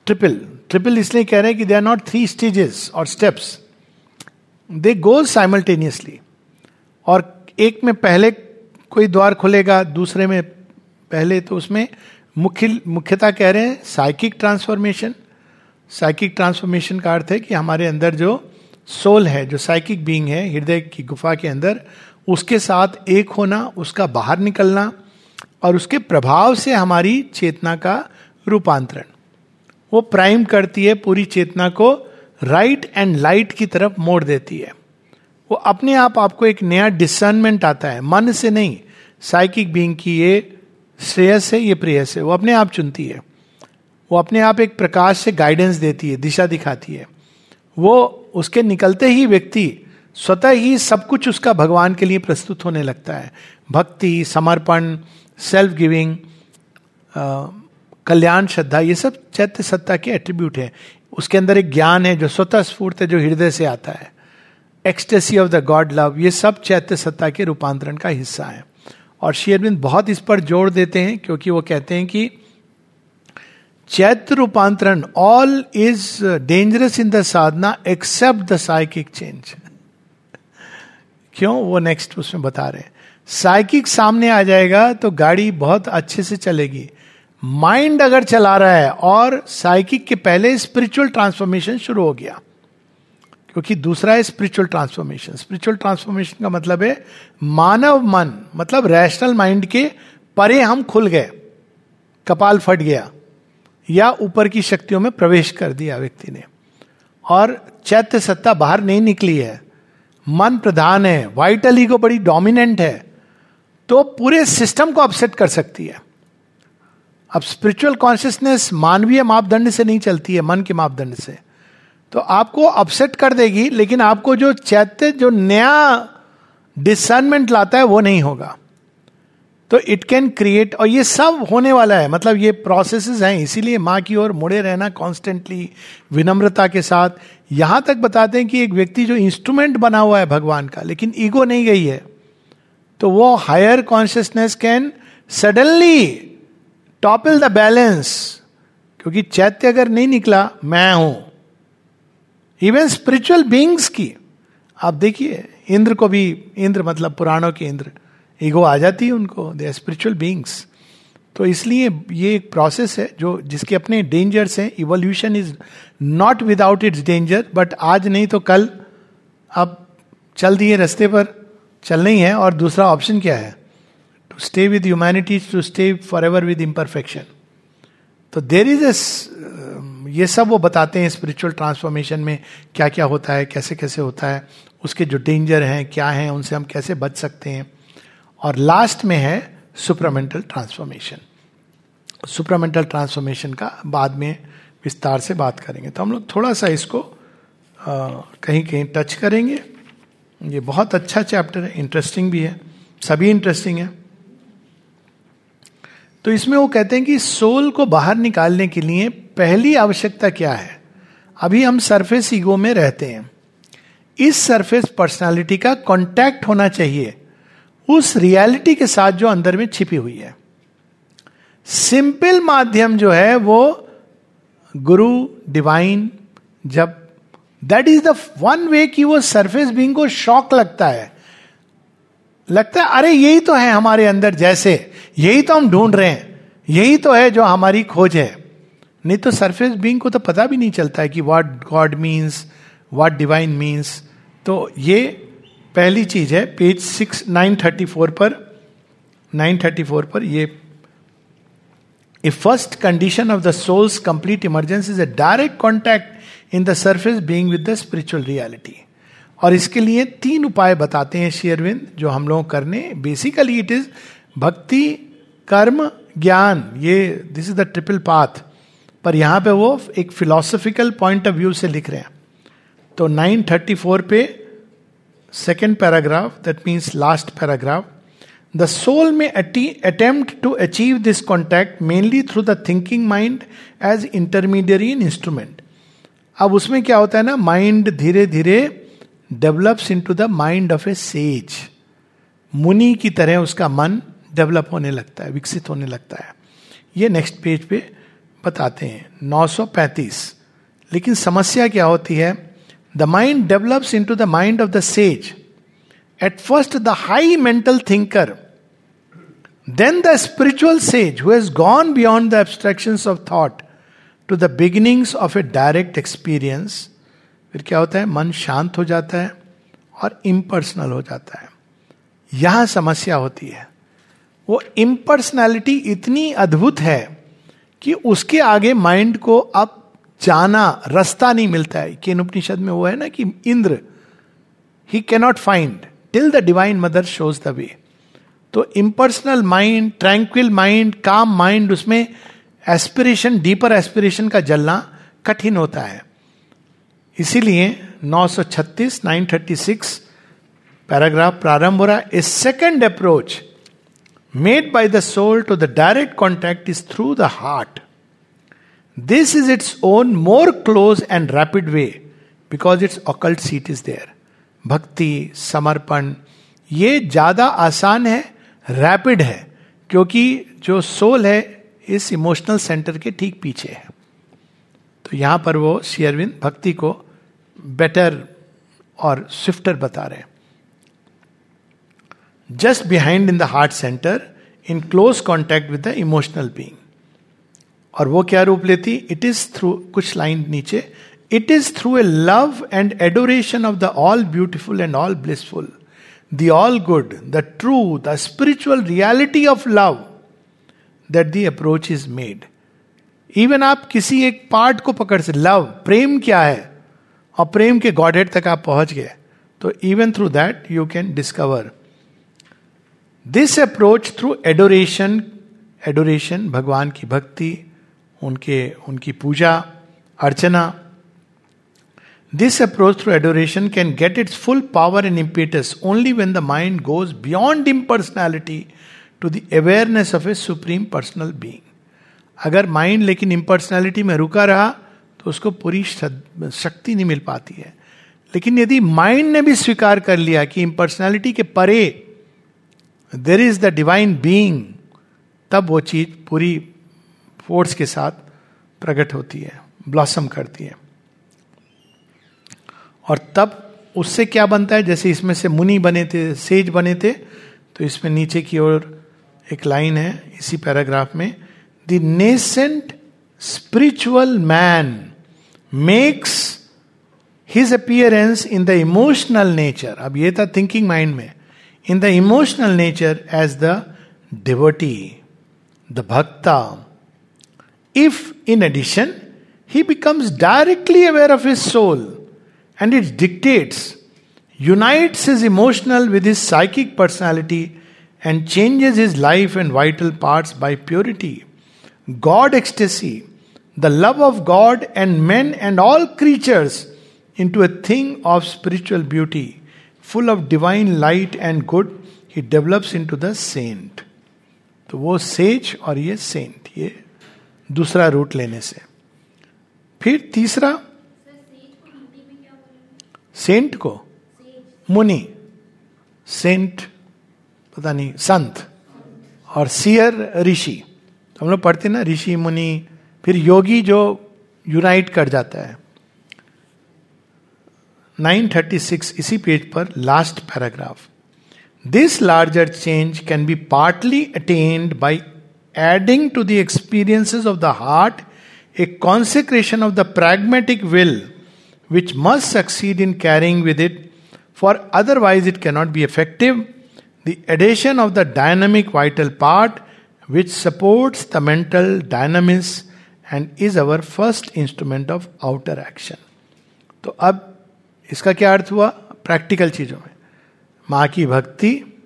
ट्रिपल ट्रिपल इसलिए कह रहे हैं कि they are not three stages और स्टेप्स दे गो साइमल्टेनियसली और एक में पहले कोई द्वार खुलेगा, दूसरे में पहले तो उसमें मुख्य, मुख्यता कह रहे हैं साइकिक ट्रांसफॉर्मेशन साइकिक ट्रांसफॉर्मेशन का अर्थ है कि हमारे अंदर जो सोल है, जो साइकिक बीइंग है, हृदय की गुफा के अंदर, उसके साथ एक होना, उसका बाहर निकलना और उसके प्रभाव से हमारी चेतना का रूपांतरण। वो प्राइम करती है, पूरी चेतना को राइट एंड लाइट की तरफ़ मोड़ देती है। वो अपने आप, आपको एक नया डिसर्नमेंट आता है, मन से नहीं साइकिक बीइंग की ये श्रेयस है ये प्रेयस है वो अपने आप चुनती है। वो अपने आप एक प्रकाश से गाइडेंस देती है, दिशा दिखाती है। वो उसके निकलते ही व्यक्ति स्वतः ही सब कुछ उसका भगवान के लिए प्रस्तुत होने लगता है। भक्ति, समर्पण सेल्फ गिविंग कल्याण श्रद्धा, ये सब चैत्य सत्ता के एट्रीब्यूट है। उसके अंदर एक ज्ञान है जो स्वतः स्फूर्त है, जो हृदय से आता है। Ecstasy of the God love ये सब चैत्य सत्ता के रूपांतरण का हिस्सा है। और शेयरबिंद बहुत इस पर ज़ोर देते हैं, क्योंकि वो कहते हैं कि चैत्र रूपांतरण all is dangerous in the sadhana except the psychic change क्यों? वो नेक्स्ट उसमें बता रहे हैं। साइकिक सामने आ जाएगा तो गाड़ी बहुत अच्छे से चलेगी। माइंड अगर चला रहा है और साइकिक के पहले स्पिरिचुअल ट्रांसफॉर्मेशन शुरू हो गया, क्योंकि दूसरा है स्पिरिचुअल ट्रांसफॉर्मेशन स्पिरिचुअल ट्रांसफॉर्मेशन का मतलब है मानव मन मतलब रैशनल माइंड के परे हम खुल गए, कपाल फट गया, या ऊपर की शक्तियों में प्रवेश कर दिया व्यक्ति ने। और चैत्य सत्ता बाहर नहीं निकली है। मन प्रधान है वाइटल ईगो बड़ी डोमिनेंट है। तो पूरे सिस्टम को अपसेट कर सकती है। अब स्पिरिचुअल कॉन्शियसनेस मानवीय मापदंड से नहीं चलती है, मन के मापदंड से। तो आपको अपसेट कर देगी, लेकिन आपको जो चैत्य, जो नया डिसर्नमेंट लाता है, वो नहीं होगा। तो इट कैन क्रिएट और ये सब होने वाला है। मतलब ये प्रोसेसेस हैं, इसीलिए माँ की ओर मुड़े रहना कॉन्स्टेंटली विनम्रता के साथ। यहाँ तक बताते हैं कि एक व्यक्ति जो इंस्ट्रूमेंट बना हुआ है भगवान का, लेकिन ईगो नहीं गई है। तो वो higher consciousness can suddenly topple the balance क्योंकि चैत्य अगर नहीं निकला, मैं हूँ। इवन स्पिरिचुअल बींग्स की। आप देखिए, इंद्र को भी, इंद्र मतलब पुराणों के इंद्र। ईगो आ जाती है उनको दे आर स्पिरिचुअल बींग्स तो इसलिए ये एक प्रोसेस है जो, जिसके अपने डेंजर्स हैं। Evolution is not without its danger but आज नहीं तो कल। अब चल दिए रास्ते पर। चलना ही है और दूसरा ऑप्शन क्या है? To stay with humanity to stay forever with imperfection तो देर इज़ एस ये सब वो बताते हैं स्पिरिचुअल ट्रांसफॉर्मेशन में क्या क्या होता है कैसे कैसे होता है उसके जो डेंजर हैं क्या हैं उनसे हम कैसे बच सकते हैं। और लास्ट में है सुपरामेंटल ट्रांसफॉर्मेशन सुपरामेंटल ट्रांसफॉर्मेशन का बाद में विस्तार से बात करेंगे। तो हम लोग थोड़ा सा इसको आ, कहीं कहीं टच करेंगे। ये बहुत अच्छा चैप्टर है इंटरेस्टिंग भी है, सभी इंटरेस्टिंग है। तो इसमें वो कहते हैं कि सोल को बाहर निकालने के लिए पहली आवश्यकता क्या है? अभी हम सरफेस ईगो में रहते हैं। इस सरफेस पर्सनालिटी का कांटेक्ट होना चाहिए। उस रियलिटी के साथ जो अंदर में छिपी हुई है। सिंपल माध्यम जो है वो गुरु डिवाइन जब that is the one way कि वो सरफेस बींग को शॉक लगता है। लगता है, अरे, यही तो है हमारे अंदर जैसे। यही तो हम ढूंढ रहे हैं। यही तो है जो हमारी खोज है। नहीं तो सरफेस बींग को तो पता भी नहीं चलता है कि what God means what divine means तो ये पहली चीज़ है page six nine thirty four पर। नाइन थर्टी फोर पर ये a first condition of the soul's complete emergence is a direct contact in the surface being with the spiritual reality और इसके लिए तीन उपाय बताते हैं शेयरविंद जो हम लोग करने। बेसिकली इट इज़ भक्ति, कर्म, ज्ञान। ये this is the triple path पर यहाँ पे वो एक फिलोसफिकल पॉइंट ऑफ़ व्यू से लिख रहे हैं। तो 934 पे second paragraph that means last paragraph the soul may attempt to achieve this contact mainly through the thinking mind as intermediary in instrument अब उसमें क्या होता है ना माइंड धीरे धीरे develops into the mind of a sage मुनि की तरह उसका मन डेवलप होने लगता है, विकसित होने लगता है। ये नेक्स्ट पेज पे बताते हैं। 935 लेकिन समस्या क्या होती है? The mind develops into the mind of the sage at first the high mental thinker then the spiritual sage who has gone beyond the abstraction of thought to the beginnings of a direct experience फिर क्या होता है? मन शांत हो जाता है और इम्पर्सनल हो जाता है। यहाँ समस्या होती है। वो इम्पर्सनैलिटी इतनी अद्भुत है कि उसके आगे माइंड को अब जाना रास्ता नहीं मिलता है। कि उपनिषद में वो है ना कि इंद्र ही cannot find till the divine mother shows the way तो impersonal mind tranquil mind calm mind उसमें एस्पिरेशन डीपर एस्पिरेशन का जलना कठिन होता है। इसीलिए 936 936 पैराग्राफ प्रारंभ हो रहा है। A second approach made by the soul to the direct contact is through the heart this is its own more close and rapid way because its occult seat is there भक्ति, समर्पण, ये ज़्यादा आसान है रैपिड है, क्योंकि जो soul है इस इमोशनल सेंटर के ठीक पीछे है। तो यहाँ पर वो शेयरविंद भक्ति को बेटर और स्विफ्टर बता रहे just behind in the heart centre in close contact with the emotional being और वो क्या रूप लेती? इट इज़ थ्रू कुछ लाइन नीचे it is through a love and adoration of the all beautiful and all blissful the all good the true the spiritual reality of love that the approach is made even आप किसी एक part को पकड़ से love प्रेम क्या है? और प्रेम के गॉड तक आप पहुँच गए। तो even through that you can discover this approach through adoration adoration भगवान की भक्ति, उनके, उनकी पूजा, अर्चना। This approach through adoration can get its full power and impetus only when the mind goes beyond impersonality to the awareness of a supreme personal being अगर mind लेकिन impersonality में रुका रहा तो उसको पूरी शक्ति नहीं मिल पाती है। लेकिन यदि माइंड ने भी स्वीकार कर लिया कि इम्पर्सनैलिटी के परे there is the divine being तब वो चीज़ पूरी फोर्स के साथ प्रकट होती है ब्लॉसम करती है। और तब उससे क्या बनता है? जैसे इसमें से मुनि बने थे सेज बने थे तो इसमें नीचे की ओर एक लाइन है इसी पैराग्राफ में the nascent spiritual man makes his appearance in the emotional nature अब ये था थिंकिंग माइंड में। In the emotional nature as the devotee the bhakta if in addition he becomes directly aware of his soul and it dictates unites his emotional with his psychic personality and changes his life and vital parts by purity. God ecstasy, the love of God and men and all creatures into a thing of spiritual beauty, full of divine light and good, he develops into the saint. तो वो sage और ये saint ये दूसरा route लेने से फिर तीसरा सेंट को मुनि सेंट पता नहीं, संत और सियर ऋषि। हम लोग पढ़ते ना, ऋषि, मुनि, फिर योगी जो यूनाइट कर जाता है। 936 इसी पेज पर last paragraph this larger change can be partly attained by adding to the experiences of the heart a consecration of the pragmatic will which must succeed in carrying with it for otherwise it cannot be effective the addition of the dynamic vital part which supports the mental dynamism and is our first instrument of outer action. तो अब इसका क्या अर्थ हुआ? Practical चीज़ों में। माँ की भक्ति।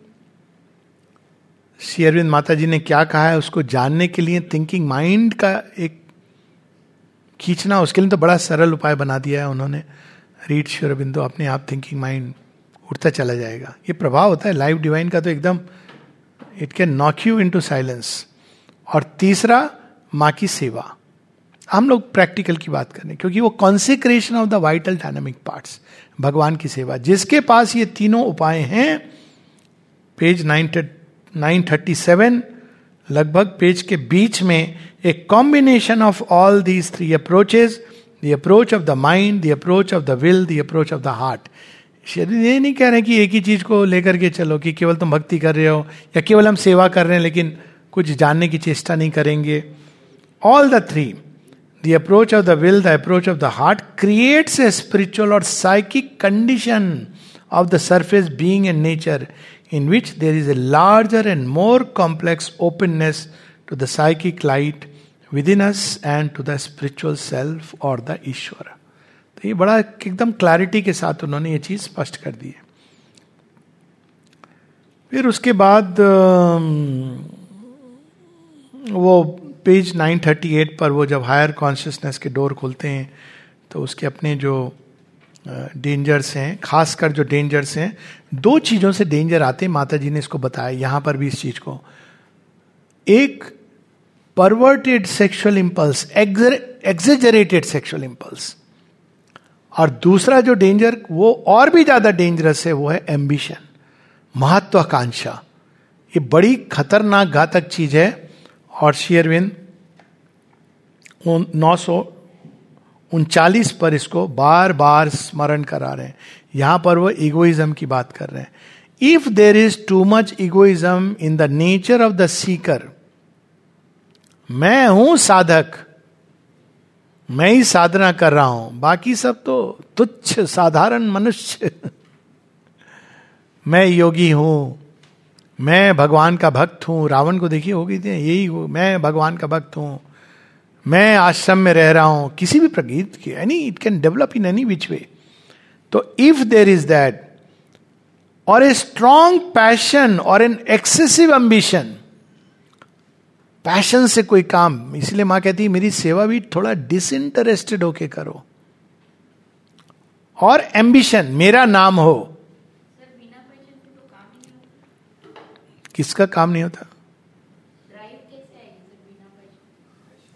श्री अरविंद माता जी ने क्या कहा है? उसको जानने के लिए थिंकिंग माइंड का एक खींचना, उसके लिए तो बड़ा सरल उपाय बना दिया है उन्होंने। रीड श्री अरविंदो, अपने आप थिंकिंग माइंड उठता चला जाएगा। ये प्रभाव होता है। लाइव डिवाइन का तो एकदम it can knock you into silence और तीसरा, माँ की सेवा। हम लोग प्रैक्टिकल की बात करें क्योंकि वो consecration of the vital dynamic parts भगवान की सेवा। जिसके पास ये तीनों उपाय हैं पेज नाइन थर्टी सेवन लगभग पेज के बीच में a combination of all these three approaches the approach of the mind the approach of the will the approach of the heart शरीर ये नहीं कह रहे कि एक ही चीज़ को लेकर के चलो कि केवल तुम भक्ति कर रहे हो या केवल हम सेवा कर रहे हैं, लेकिन कुछ जानने की चेष्टा नहीं करेंगे। All the three the approach of the will the approach of the heart creates a spiritual और psychic condition of the surface being and nature in which there is a larger and more complex openness to the psychic light within us and to the spiritual self और the ईश्वर तो ये बड़ा एकदम clarity के साथ उन्होंने ये चीज़ स्पष्ट कर दी है। फिर उसके बाद वो पेज 938 पर वो जब हायर कॉन्शियसनेस के डोर खोलते हैं तो उसके अपने जो डेंजर्स हैं, खासकर जो डेंजर्स हैं, दो चीज़ों से डेंजर आते हैं माता जी ने इसको बताया, यहाँ पर भी इस चीज़ को। एक perverted sexual impulse exaggerated sexual impulse और दूसरा जो डेंजर वो और भी ज़्यादा डेंजरस है, वो है एम्बिशन महत्वाकांक्षा. ये बड़ी खतरनाक घातक चीज़ है। और शेयरविन नौ सौ उनचालीस पर इसको बार बार स्मरण करा रहे हैं। यहाँ पर वो इगोइज्म की बात कर रहे हैं। If there is too much egoism in the nature of the seeker मैं हूँ साधक। मैं ही साधना कर रहा हूँ, बाकी सब तो तुच्छ, साधारण मनुष्य। मैं योगी हूँ, मैं भगवान का भक्त हूँ। रावण को देखिए होगी थी, यही हो, मैं भगवान का भक्त हूँ। मैं आश्रम में रह रहा हूँ, किसी भी प्रगीत की any it can develop in any which way तो if there is that or a strong passion or an excessive ambition passion से कोई काम इसलिए माँ कहती है मेरी सेवा भी थोड़ा डिसइंटरेस्टेड होके करो। और एम्बिशन मेरा नाम हो। किसका काम नहीं होता?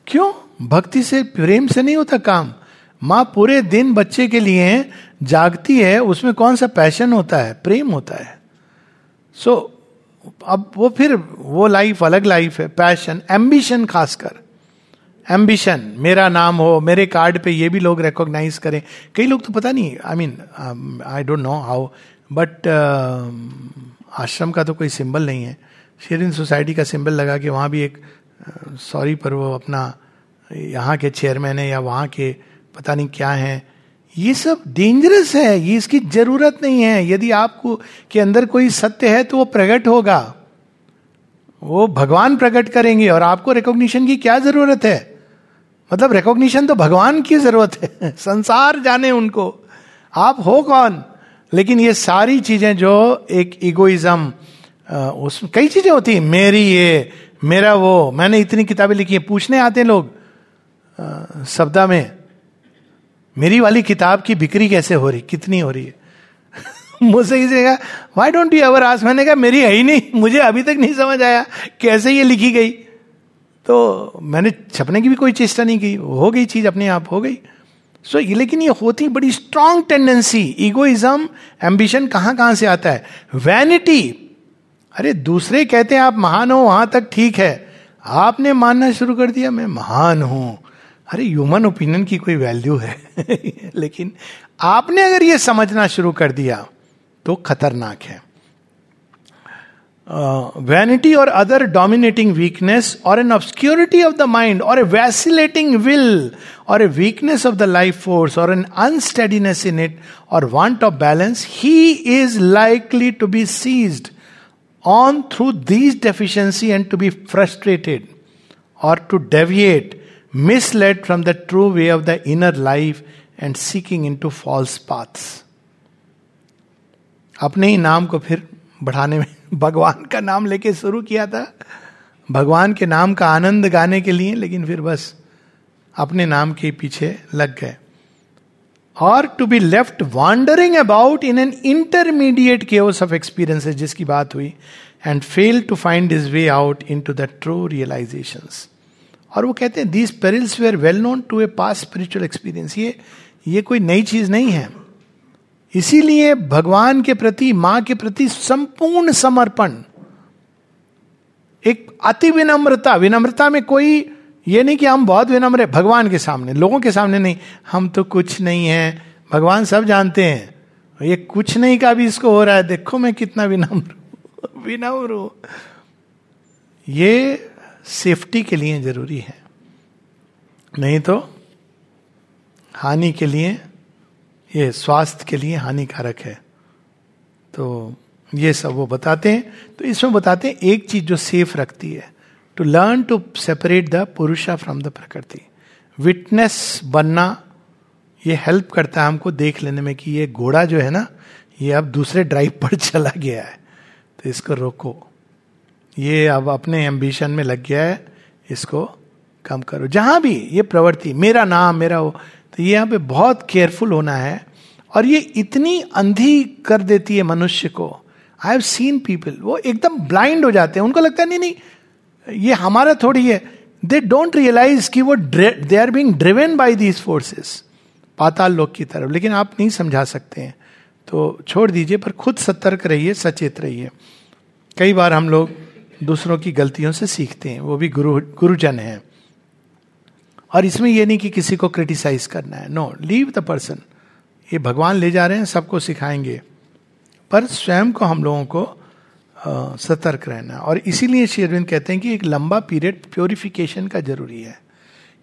क्यों? भक्ति से प्रेम से नहीं होता काम। माँ पूरे दिन बच्चे के लिए जागती है उसमें कौन सा पैशन होता है? प्रेम होता है। सो so, अब वो फिर वो लाइफ अलग लाइफ है पैशन एम्बिशन खासकर। एम्बिशन मेरा नाम हो मेरे कार्ड पे ये भी लोग रिकॉग्नाइज करें। कई लोग तो पता नहीं I mean I don't know how but ashram का तो कोई सिंबल नहीं है। शेरिन सोसाइटी का सिंबल लगा के वहाँ भी एक सॉरी uh, पर वो अपना यहाँ के चेयरमैन है या वहाँ के पता नहीं क्या है। ये सब डेंजरस है, ये इसकी ज़रूरत नहीं है। यदि आपको, के अंदर कोई सत्य है तो वो प्रकट होगा। वो भगवान प्रकट करेंगे और आपको रिकॉग्निशन की क्या ज़रूरत है? मतलब रिकॉग्निशन तो भगवान की ज़रूरत है, <laughs> संसार जाने उनको। आप हो कौन? लेकिन ये सारी चीज़ें जो एक इगोइज्म उस, कई चीज़ें होती हैं। मेरी ये, मेरा वो, मैंने इतनी किताबें लिखी है। पूछने आते हैं लोग शब्दा में। मेरी वाली किताब की बिक्री कैसे हो रही? कितनी हो रही है? <laughs> मुझसे किसी ने कहा वाई डोंट यू एवर आज मैंने कहा मेरी है ही नहीं मुझे अभी तक नहीं समझ आया कैसे ये लिखी गई? तो मैंने छपने की भी कोई चेष्टा नहीं की हो गई चीज़ अपने आप हो गई। सो so, लेकिन ये होती बड़ी स्ट्रांग टेंडेंसी इगोइज्म एम्बिशन कहाँ कहाँ से आता है? वैनिटी अरे दूसरे कहते हैं आप महान हो वहाँ तक ठीक है। आपने मानना शुरू कर दिया मैं महान हूँ। अरे ह्यूमन ओपिनियन की कोई वैल्यू है? <laughs> लेकिन आपने अगर ये समझना शुरू कर दिया तो खतरनाक है। Vanity or other dominating weakness or an obscurity of the mind or a vacillating will or a weakness of the life force or an unsteadiness in it or want of balance he is likely to be seized on through these deficiency and to be frustrated or to deviate misled from the true way of the inner life and seeking into false paths. अपने ही नाम को फिर बढ़ाने में <laughs> भगवान का नाम लेके शुरू किया था। भगवान के नाम का आनंद गाने के लिए, लेकिन फिर बस अपने नाम के पीछे लग गए। Or to be left wandering about in an intermediate chaos of experiences जिसकी बात हुई and fail to find his way out into the true realisations और वो कहते हैं these perils were well known to a past spiritual experience ये ये कोई नई चीज़ नहीं है। इसीलिए भगवान के प्रति, माँ के प्रति संपूर्ण समर्पण, एक अति विनम्रता विनम्रता में कोई ये नहीं कि हम बहुत विनम्र है, भगवान के सामने, लोगों के सामने नहीं। हम तो कुछ नहीं है, भगवान सब जानते हैं। ये कुछ नहीं का भी इसको हो रहा है, देखो मैं कितना विनम्र <laughs> विनम्र हूँ। ये सेफ्टी के लिए ज़रूरी है। नहीं तो हानि के लिए, ये स्वास्थ्य के लिए हानिकारक है। तो ये सब वो बताते हैं। तो इसमें बताते हैं, एक चीज़ जो सेफ़ रखती है to learn to separate the Purusha from the Prakriti witness बनना, ये हेल्प करता है हमको देख लेने में कि ये घोड़ा जो है ना, ये अब दूसरे ड्राइव पर <laughs> चला गया है। तो इसको रोको। ये अब अपने एम्बिशन में लग गया है, इसको कम करो। जहाँ भी ये प्रवृत्ति, मेरा नाम, मेरा हो तो ये यहाँ पे बहुत केयरफुल होना है और ये इतनी अंधी कर देती है मनुष्य को। आई हैव सीन पीपल वो एकदम ब्लाइंड हो जाते हैं। उनको लगता है, नहीं नहीं, ये हमारा थोड़ी है। दे डोंट रियलाइज़ कि वो they are being driven by these forces Patal Lok की तरफ़। लेकिन आप नहीं समझा सकते हैं। तो छोड़ दीजिए, पर खुद सतर्क रहिए, सचेत रहिए। कई बार हम लोग दूसरों की गलतियों से सीखते हैं। वो भी गुरु, गुरुजन हैं। और इसमें यह नहीं कि किसी को क्रिटिसाइज करना है। नो लीव द पर्सन ये भगवान ले जा रहे हैं, सबको सिखाएँगे। पर स्वयं को हम लोगों को सतर्क रहना। और इसीलिए शेरविंद कहते हैं कि एक लंबा पीरियड प्योरिफिकेशन का ज़रूरी है।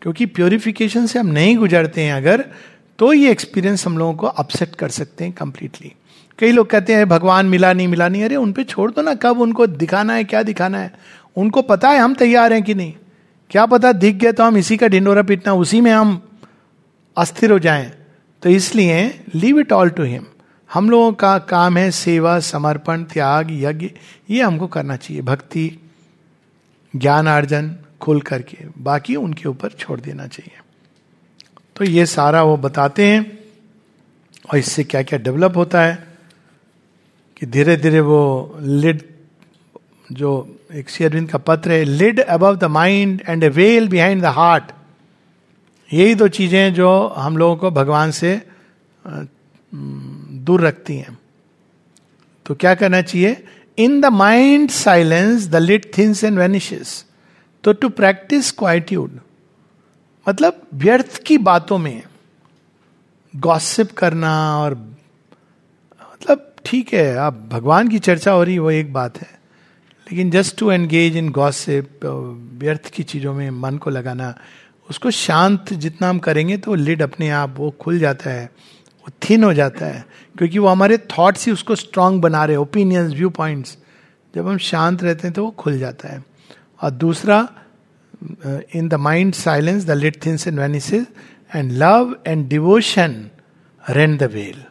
क्योंकि प्योरिफिकेशन से हम नहीं गुजरते हैं अगर तो ये एक्सपीरियंस हम लोगों को अपसेट कर सकते हैं कंप्लीटली कई लोग कहते हैं, भगवान मिला नहीं मिला नहीं। अरे, उन पर छोड़ दो ना, कब उनको दिखाना है, क्या दिखाना है? उनको पता है हम तैयार हैं कि नहीं? क्या पता दिख गए तो हम इसी का ढिंडोरा पीटना, उसी में हम अस्थिर हो जाएँ। तो इसलिए leave it all to him हम लोगों का काम है सेवा, समर्पण, त्याग, यज्ञ, ये हमको करना चाहिए। भक्ति, ज्ञान अर्जन खुल करके। बाकी उनके ऊपर छोड़ देना चाहिए। तो ये सारा वो बताते हैं और इससे क्या क्या डेवलप होता है। कि धीरे धीरे वो लिड जो एक शेरविंद का पत्र है lid above the mind and a veil behind the heart यही दो चीज़ें जो हम लोगों को भगवान से दूर रखती हैं। तो क्या करना चाहिए? In the mind silence the lid thins and vanishes तो टू प्रैक्टिस क्वाइट्यूड मतलब व्यर्थ की बातों में गॉसिप करना और मतलब ठीक है, आप भगवान की चर्चा हो रही वो एक बात है। लेकिन just to engage in gossip व्यर्थ की चीज़ों में मन को लगाना, उसको शांत जितना हम करेंगे तो लिड अपने आप वो खुल जाता है, वो थिन हो जाता है। क्योंकि वो हमारे थॉट्स ही उसको स्ट्रांग बना रहे ओपिनियंस व्यू पॉइंट्स जब हम शांत रहते हैं तो वो खुल जाता है। और दूसरा in the mind silence the lid thins and vanishes and love and devotion rend the veil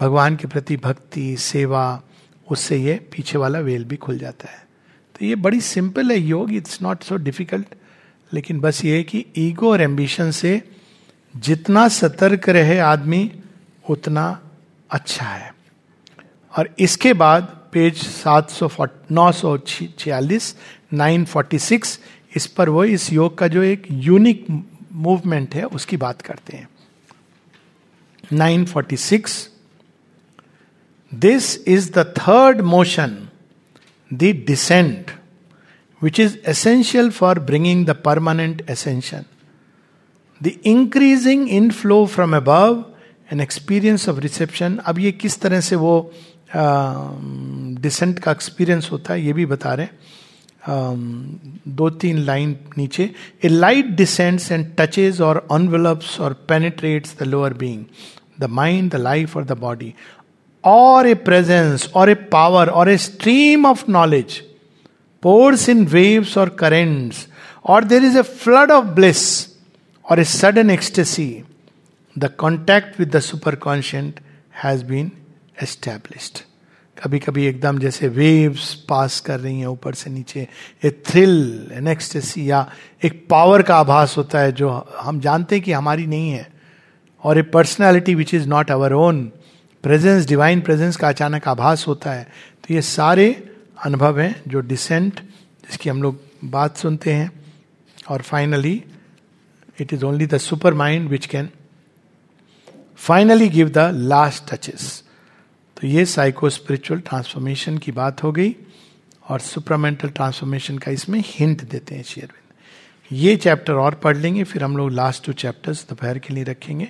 भगवान के प्रति भक्ति, सेवा, उससे ये पीछे वाला वेल भी खुल जाता है। तो ये बड़ी सिंपल है, योग इट्स नॉट सो डिफ़िकल्ट लेकिन बस ये है कि ईगो और एम्बिशन से जितना सतर्क रहे आदमी, उतना अच्छा है। और इसके बाद पेज सात सौ नौ सौ छियालीस नाइन फोर्टी सिक्स इस पर वो इस योग का जो एक यूनिक मूवमेंट है, उसकी बात करते हैं। Nine forty six this is the third motion the descent which is essential for bringing the permanent ascension the increasing inflow from above an experience of reception अब ये किस तरह से वो डिसेंट का एक्सपीरियंस होता है, ये भी बता रहे दो तीन लाइन नीचे a light descends and touches or envelops or penetrates the lower being the mind the life or the body or a presence or a power or a stream of knowledge pours in waves or currents, or there is a flood of bliss or a sudden ecstasy, the contact with the superconscient has been established. कभी कभी एकदम जैसे waves पास कर रही हैं ऊपर से नीचे ए थ्रिल एन एक्सटेसी या एक पावर का आभास होता है जो हम जानते हैं कि हमारी नहीं है or a personality which is not our own presence divine presence का अचानक आभास होता है तो ये सारे अनुभव हैं जो डिसेंट जिसकी हम लोग बात सुनते हैं। और finally it is only the supermind which can finally give the last touches तो ये साइको स्पिरिचुअल ट्रांसफॉर्मेशन की बात हो गई और सुपरामेंटल ट्रांसफॉर्मेशन का इसमें हिंट देते हैं शेयरविंद ये चैप्टर और पढ़ लेंगे, फिर हम लोग लास्ट टू चैप्टर्स दोपहर के लिए रखेंगे।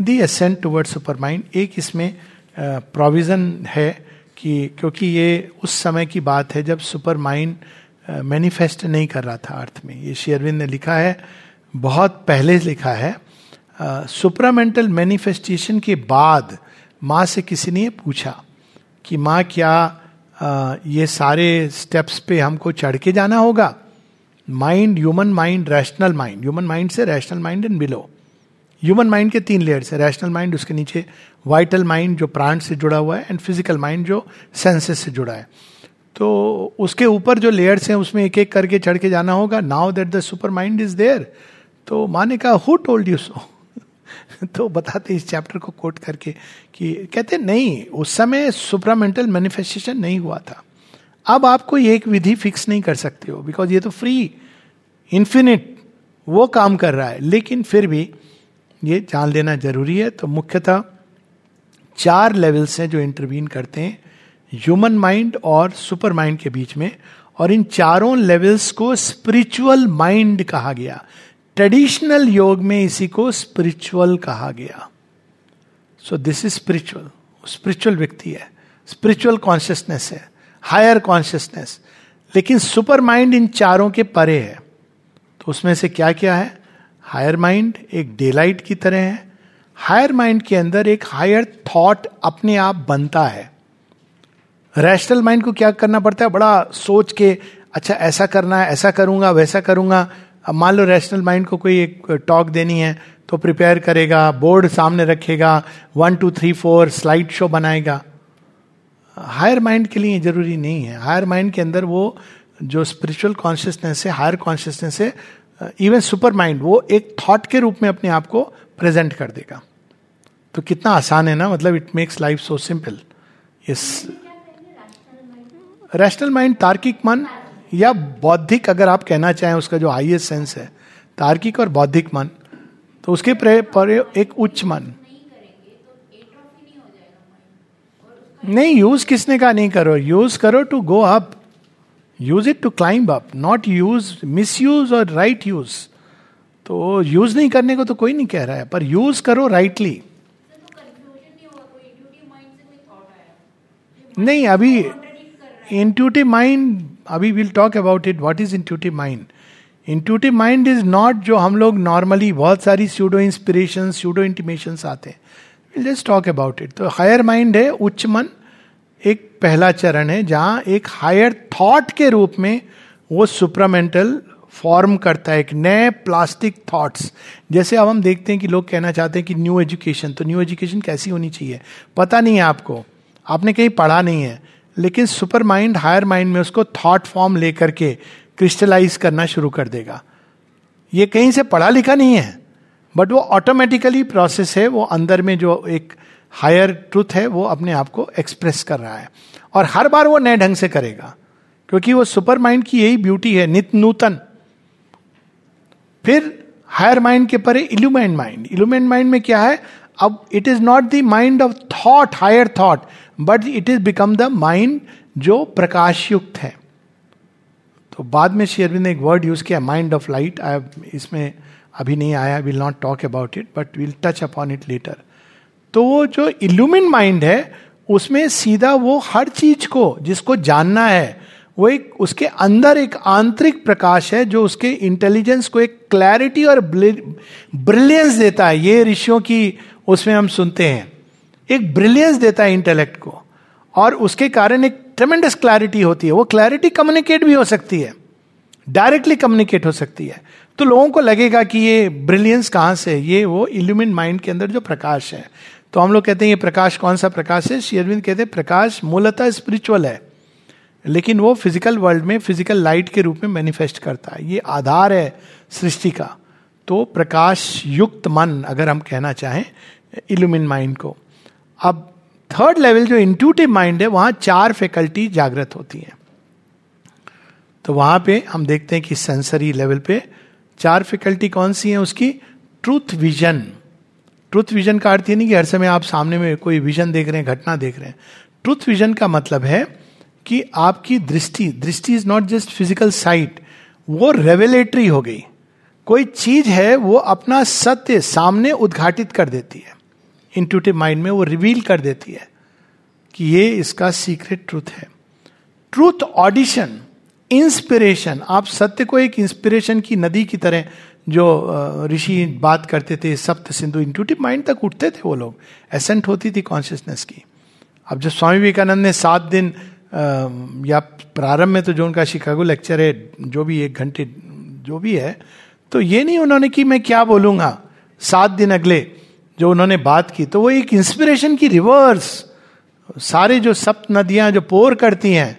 The ascent toward super mind एक इसमें प्रोविज़न है कि क्योंकि ये उस समय की बात है जब सुपर माइंड मैनिफेस्ट नहीं कर रहा था अर्थ में। ये शेयरविंद ने लिखा है बहुत पहले लिखा है सुपरामेंटल मैनिफेस्टेशन के बाद माँ से किसी ने पूछा कि माँ क्या आ, ये सारे स्टेप्स पे हमको चढ़ के जाना होगा? Mind human mind rational mind human mind से rational mind and below human mind के तीन लेयर्स है रैशनल माइंड उसके नीचे वाइटल माइंड जो प्राण से जुड़ा हुआ है एंड फ़िज़िकल माइंड जो सेंसेस से जुड़ा है। तो उसके ऊपर जो लेयर्स हैं, उसमें एक एक करके चढ़ के जाना होगा। Now that the supermind is there तो माँ ने कहा हु टोल्ड यू सो तो बताते इस चैप्टर को कोट करके कि कहते नहीं, उस समय सुपरामेंटल मैनिफेस्टेशन नहीं हुआ था। अब आप कोई एक विधि फिक्स नहीं कर सकते हो बिकॉज़ ये तो फ्री इन्फिनिट वो काम कर रहा है। लेकिन फिर भी ये जान लेना ज़रूरी है। तो मुख्यतः चार लेवल्स हैं जो इंटरवीन करते हैं ह्यूमन माइंड और सुपर माइंड के बीच में। और इन चारों लेवल्स को स्पिरिचुअल माइंड कहा गया। ट्रेडिशनल योग में इसी को स्पिरिचुअल कहा गया। So this is spiritual spiritual व्यक्ति है। स्पिरिचुअल कॉन्शियसनेस है। हायर कॉन्शियसनेस लेकिन सुपर माइंड इन चारों के परे है। तो उसमें से क्या क्या है? हायर माइंड एक डेलाइट की तरह है। हायर माइंड के अंदर एक हायर थॉट अपने आप बनता है। रैशनल माइंड को क्या करना पड़ता है? बड़ा सोच के अच्छा ऐसा करना है, ऐसा करूँगा, वैसा करूँगा। अब मान लो रैशनल माइंड को कोई एक टॉक देनी है तो प्रिपेयर करेगा, बोर्ड सामने रखेगा, one, two, three, four, slide show बनाएगा। हायर माइंड के लिए ज़रूरी नहीं है। हायर माइंड के अंदर वो जो स्पिरिचुअल कॉन्शियसनेस है, हायर कॉन्शियसनेस है इवन सुपर माइंड वो एक थॉट के रूप में अपने आप को प्रेजेंट कर देगा। तो कितना आसान है ना मतलब it makes life so simple yes rational mind तार्किक मन या बौद्धिक, अगर आप कहना चाहें, उसका जो हाइएस्ट सेंस है, तार्किक और बौद्धिक मन तो उसके पर एक उच्च मन। नहीं यूज़ किसने का नहीं करो। यूज़ करो to go up use it to climb up not use misuse और राइट यूज़ तो यूज़ नहीं करने को तो कोई नहीं कह रहा है, पर यूज़ करो राइटली नहीं, अभी इंट्यूटिव माइंड अभी will talk about it what is intuitive mind intuitive mind is not जो हम लोग नॉर्मली बहुत सारी स्यूडो इंस्पिरेशन स्यूडो इंटीमेशन आते हैं. Will just talk about it तो हायर माइंड है, उच्च मन पहला चरण है, जहाँ एक हायर थॉट के रूप में वो सुपरामेंटल फॉर्म करता है, एक नए प्लास्टिक थॉट्स जैसे अब हम देखते हैं कि लोग कहना चाहते हैं कि न्यू एजुकेशन तो न्यू एजुकेशन कैसी होनी चाहिए? पता नहीं है आपको। आपने कहीं पढ़ा नहीं है, लेकिन सुपर माइंड हायर माइंड में उसको थॉट फॉर्म लेकर के क्रिस्टलाइज करना शुरू कर देगा। ये कहीं से पढ़ा लिखा नहीं है बट वो ऑटोमेटिकली प्रोसेस है, वो अंदर में जो एक हायर ट्रूथ है, वो अपने आप को एक्सप्रेस कर रहा है। और हर बार वो नए ढंग से करेगा। क्योंकि वो सुपर माइंड की यही ब्यूटी है, नित नूतन। फिर हायर माइंड के परे इल्यूमेंट माइंड। इल्यूमेंट माइंड में क्या है? अब it is not the mind of thought, higher thought, but it is become the mind जो प्रकाश युक्त है। तो बाद में शेयरविंद ने एक वर्ड यूज़ किया, माइंड ऑफ़ लाइट। आई इसमें अभी नहीं आया will not talk about it, but will touch upon it later. तो वो जो इल्यूमिन माइंड है उसमें सीधा वो हर चीज़ को, जिसको जानना है, वो एक, उसके अंदर एक आंतरिक प्रकाश है, जो उसके इंटेलिजेंस को एक क्लैरिटी और ब्रिलियंस देता है। ये ऋषियों की उसमें हम सुनते हैं। एक ब्रिलियंस देता है इंटेलेक्ट को। और उसके कारण एक ट्रेमेंडस क्लैरिटी होती है। वो क्लैरिटी कम्युनिकेट भी हो सकती है। डायरेक्टली कम्युनिकेट हो सकती है। तो लोगों को लगेगा कि ये ब्रिलियंस कहाँ से ये वो इल्यूमिन माइंड के अंदर जो प्रकाश है। तो हम लोग कहते हैं, ये प्रकाश कौन सा प्रकाश है? श्री अरविंद कहते हैं, प्रकाश मूलतः स्पिरिचुअल है, लेकिन वो फ़िज़िकल वर्ल्ड में फ़िज़िकल लाइट के रूप में मैनिफेस्ट करता है। ये आधार है सृष्टि का। तो प्रकाश युक्त मन, अगर हम कहना चाहें इल्यूमिन माइंड को। अब थर्ड लेवल जो इंट्यूटिव माइंड है, वहाँ चार फैकल्टी जागृत होती है। तो वहाँ पे हम देखते हैं कि सेंसरी लेवल पे चार फैकल्टी कौन सी है उसकी? ट्रूथ विजन ट्रूथ विजन का अर्थ ये नहीं कि हर समय आप सामने में कोई विजन देख रहे हैं, घटना देख रहे हैं। ट्रूथ विजन का मतलब है कि आपकी दृष्टि दृष्टि is not just physical sight वो रेवेलेटरी हो गई। कोई चीज़ है, वो अपना सत्य सामने उद्घाटित कर देती है। इंट्यूटिव माइंड में वो रिवील कर देती है कि ये इसका सीक्रेट ट्रूथ है। ट्रूथ ऑडिशन इंस्पिरेशन आप सत्य को एक इंस्पिरेशन की नदी की तरह जो ऋषि बात करते थे, सप्त सिंधु इंट्यूटिव माइंड तक उठते थे वो लोग। एसेंट होती थी कॉन्शियसनेस की। अब जब स्वामी विवेकानंद ने सात दिन या प्रारंभ में तो जो उनका शिकागो लेक्चर है, जो भी एक घंटे, जो भी है तो ये नहीं उन्होंने कि मैं क्या बोलूँगा, सात दिन अगले जो उन्होंने बात की तो वो एक इंस्पिरेशन की रिवर्स सारे जो सप्त नदियाँ जो पोर करती हैं,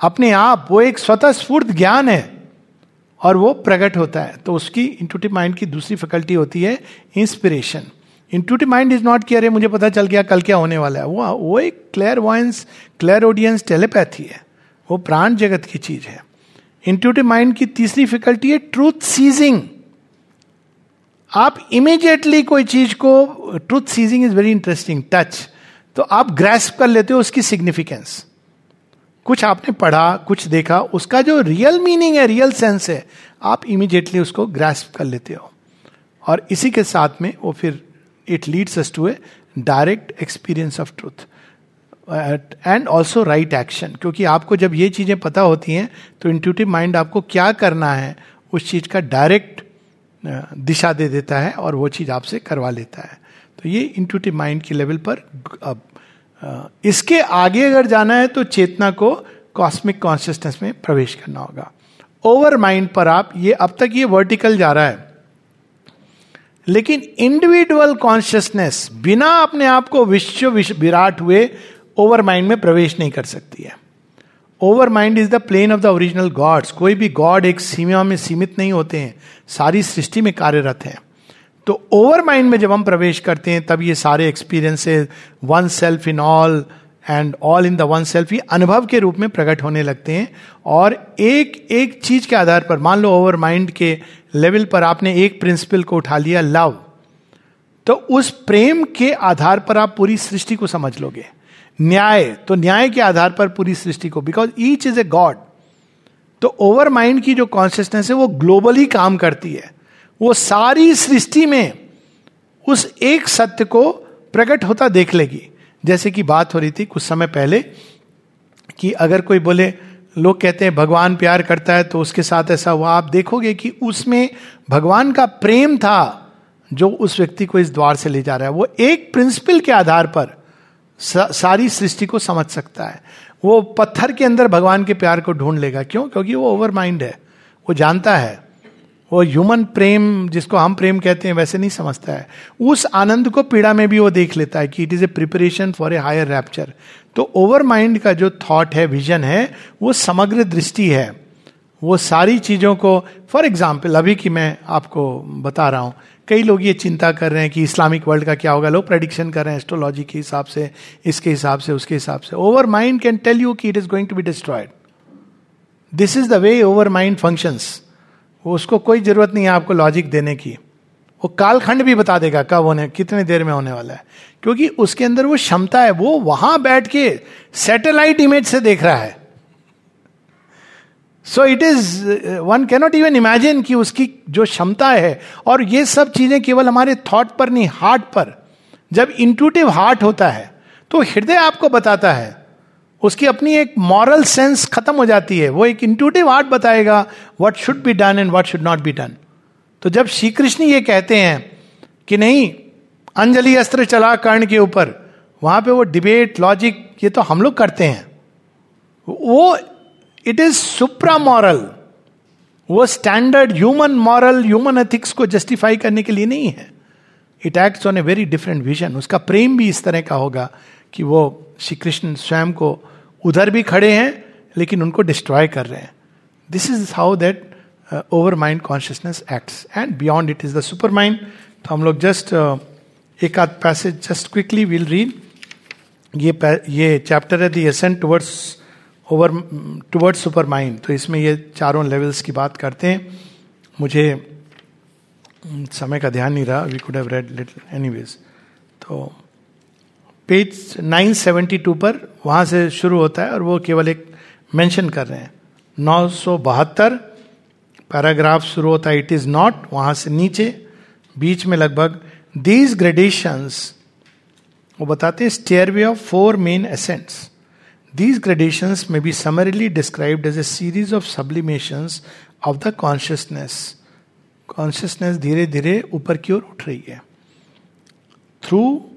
अपने आप, वो एक स्वतः स्फूर्त ज्ञान है। और वो प्रकट होता है। तो उसकी इंटूटिव माइंड की दूसरी फैकल्टी होती है inspiration intuitive mind is not कि अरे मुझे पता चल गया कल क्या होने वाला है। वो वो एक clear voice clear audience telepathy है। वो प्राण जगत की चीज़ है। इंट्यूटिव माइंड की तीसरी फैकल्टी है ट्रूथ सीजिंग आप इमीडिएटली कोई चीज़ को truth seizing is very interesting touch तो आप ग्रेस्प कर लेते हो उसकी सिग्निफिकेंस कुछ आपने पढ़ा, कुछ देखा, उसका जो रियल मीनिंग है रियल सेंस है, आप इमीडिएटली उसको ग्रेस्प कर लेते हो। और इसी के साथ में वो फिर it leads us to a direct experience of truth and also right action क्योंकि आपको जब ये चीज़ें पता होती हैं तो इंट्यूटिव माइंड आपको क्या करना है, उस चीज़ का डायरेक्ट दिशा दे देता है और वो चीज़ आपसे करवा लेता है। तो ये इंट्यूटिव माइंड के लेवल पर, अब इसके आगे अगर जाना है तो चेतना को कॉस्मिक कॉन्शियसनेस में प्रवेश करना होगा। ओवर माइंड पर आप ये, अब तक ये वर्टिकल जा रहा है। लेकिन इंडिविजुअल कॉन्शियसनेस बिना अपने आप को विश्व विराट हुए ओवर माइंड में प्रवेश नहीं कर सकती है। Overmind is the plane of the original gods कोई भी गॉड एक सीमा में सीमित नहीं होते हैं। सारी सृष्टि में कार्यरत हैं। तो ओवर माइंड में जब हम प्रवेश करते हैं, तब ये सारे experiences one self in all and all in the one self ये अनुभव के रूप में प्रकट होने लगते हैं। और एक एक चीज़ के आधार पर, मान लो ओवर माइंड के लेवल पर आपने एक प्रिंसिपल को उठा लिया लव तो उस प्रेम के आधार पर आप पूरी सृष्टि को समझ लोगे। न्याय तो न्याय के आधार पर पूरी सृष्टि को because each is a god तो ओवर माइंड की जो कॉन्शियसनेस है, वो ग्लोबली काम करती है। वो सारी सृष्टि में उस एक सत्य को प्रकट होता देख लेगी। जैसे कि बात हो रही थी कुछ समय पहले कि अगर कोई बोले, लोग कहते हैं भगवान प्यार करता है तो उसके साथ ऐसा हुआ। आप देखोगे कि उसमें भगवान का प्रेम था जो उस व्यक्ति को इस द्वार से ले जा रहा है। वो एक प्रिंसिपल के आधार पर सारी सृष्टि को समझ सकता है। वो पत्थर के अंदर भगवान के प्यार को ढूंढ लेगा। क्यों? क्योंकि वो ओवर माइंड है। वो जानता है। वो ह्यूमन प्रेम, जिसको हम प्रेम कहते हैं, वैसे नहीं समझता है। उस आनंद को पीड़ा में भी वो देख लेता है कि it is a preparation for a higher rapture तो ओवर माइंड का जो थॉट है विजन है, वो समग्र दृष्टि है। वो सारी चीज़ों को फॉर एग्ज़ाम्पल अभी की मैं आपको बता रहा हूँ, कई लोग ये चिंता कर रहे हैं कि इस्लामिक वर्ल्ड का क्या होगा, लोग प्रेडिक्शन कर रहे हैं एस्ट्रोलॉजी के हिसाब से, इसके हिसाब से, उसके हिसाब से। Over mind can tell you कि it is going to be destroyed this is the way overmind functions उसको कोई ज़रूरत नहीं है आपको लॉजिक देने की। वो कालखंड भी बता देगा कब होने, कितने देर में होने वाला है। क्योंकि उसके अंदर वो क्षमता है, वो वहाँ बैठ के सैटेलाइट इमेज से देख रहा है। So it is one cannot even imagine कि उसकी जो क्षमता है, और ये सब चीज़ें केवल हमारे थॉट पर नहीं हार्ट पर। जब इंटूटिव हार्ट होता है तो हृदय आपको बताता है। उसकी अपनी एक मॉरल सेंस खत्म हो जाती है। वो एक इंटूटिव आर्ट बताएगा what should be done and what should not be done तो जब श्री कृष्ण ये कहते हैं कि नहीं, अंजलि अस्त्र चला कर्ण के ऊपर, वहाँ पे वो डिबेट लॉजिक ये तो हम लोग करते हैं। वो इट इज़ सुप्रा मॉरल वो standard human moral human ethics को जस्टिफाई करने के लिए नहीं है। It acts on a very different vision उसका प्रेम भी इस तरह का होगा कि वो श्री कृष्ण स्वयं को उधर भी खड़े हैं लेकिन उनको डिस्ट्रॉय कर रहे हैं। This is how that over mind consciousness acts and beyond it is the super mind तो हम लोग जस्ट uh, एक आध passage just quickly will read ये ये चैप्टर है the ascent towards over towards super mind तो इसमें ये चारों लेवल्स की बात करते हैं। मुझे समय का ध्यान नहीं रहा। We could have read little anyways तो पेज 972 पर वहाँ से शुरू होता है और वो केवल एक मेंशन कर रहे हैं। नौ सौ बहत्तर, पैराग्राफ शुरू होता है, इट इज़ नॉट, वहाँ से नीचे, बीच में लगभग। दीज ग्रेडेशंस, वो बताते हैं stairway of four main ascents. These gradations में be summarily described as a series of sublimations of the consciousness. Consciousness धीरे धीरे ऊपर की ओर उठ रही है। Through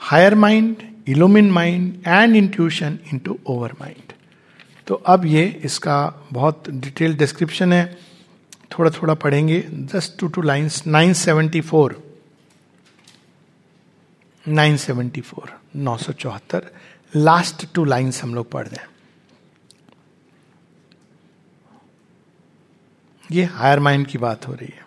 higher mind illumined mind and intuition into over mind तो अब ये इसका बहुत डिटेल डिस्क्रिप्शन है। थोड़ा थोड़ा पढ़ेंगे। Just two two lines nine seventy four nine seventy four नौ सौ चौहत्तर. लास्ट टू लाइन्स हम लोग पढ़ दें ये हायर माइंड की बात हो रही है।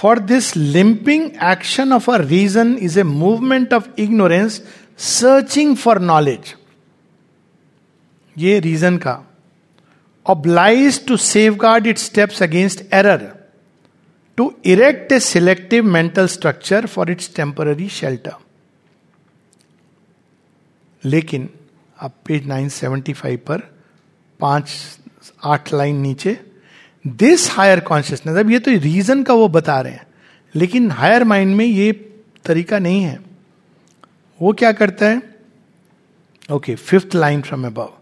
For this limping action of a reason is a movement of ignorance searching for knowledge ये रीजन का। Obliged to safeguard it steps against error to erect a selective mental structure for its temporary shelter लेकिन, अब page 975 पर पाँच, आठ line नीचे this higher consciousness अब ये तो रीजन का वो बता रहे हैं, लेकिन हायर माइंड में ये तरीका नहीं है। वो क्या करता है? ओके फिफ्थ लाइन फ्रॉम अब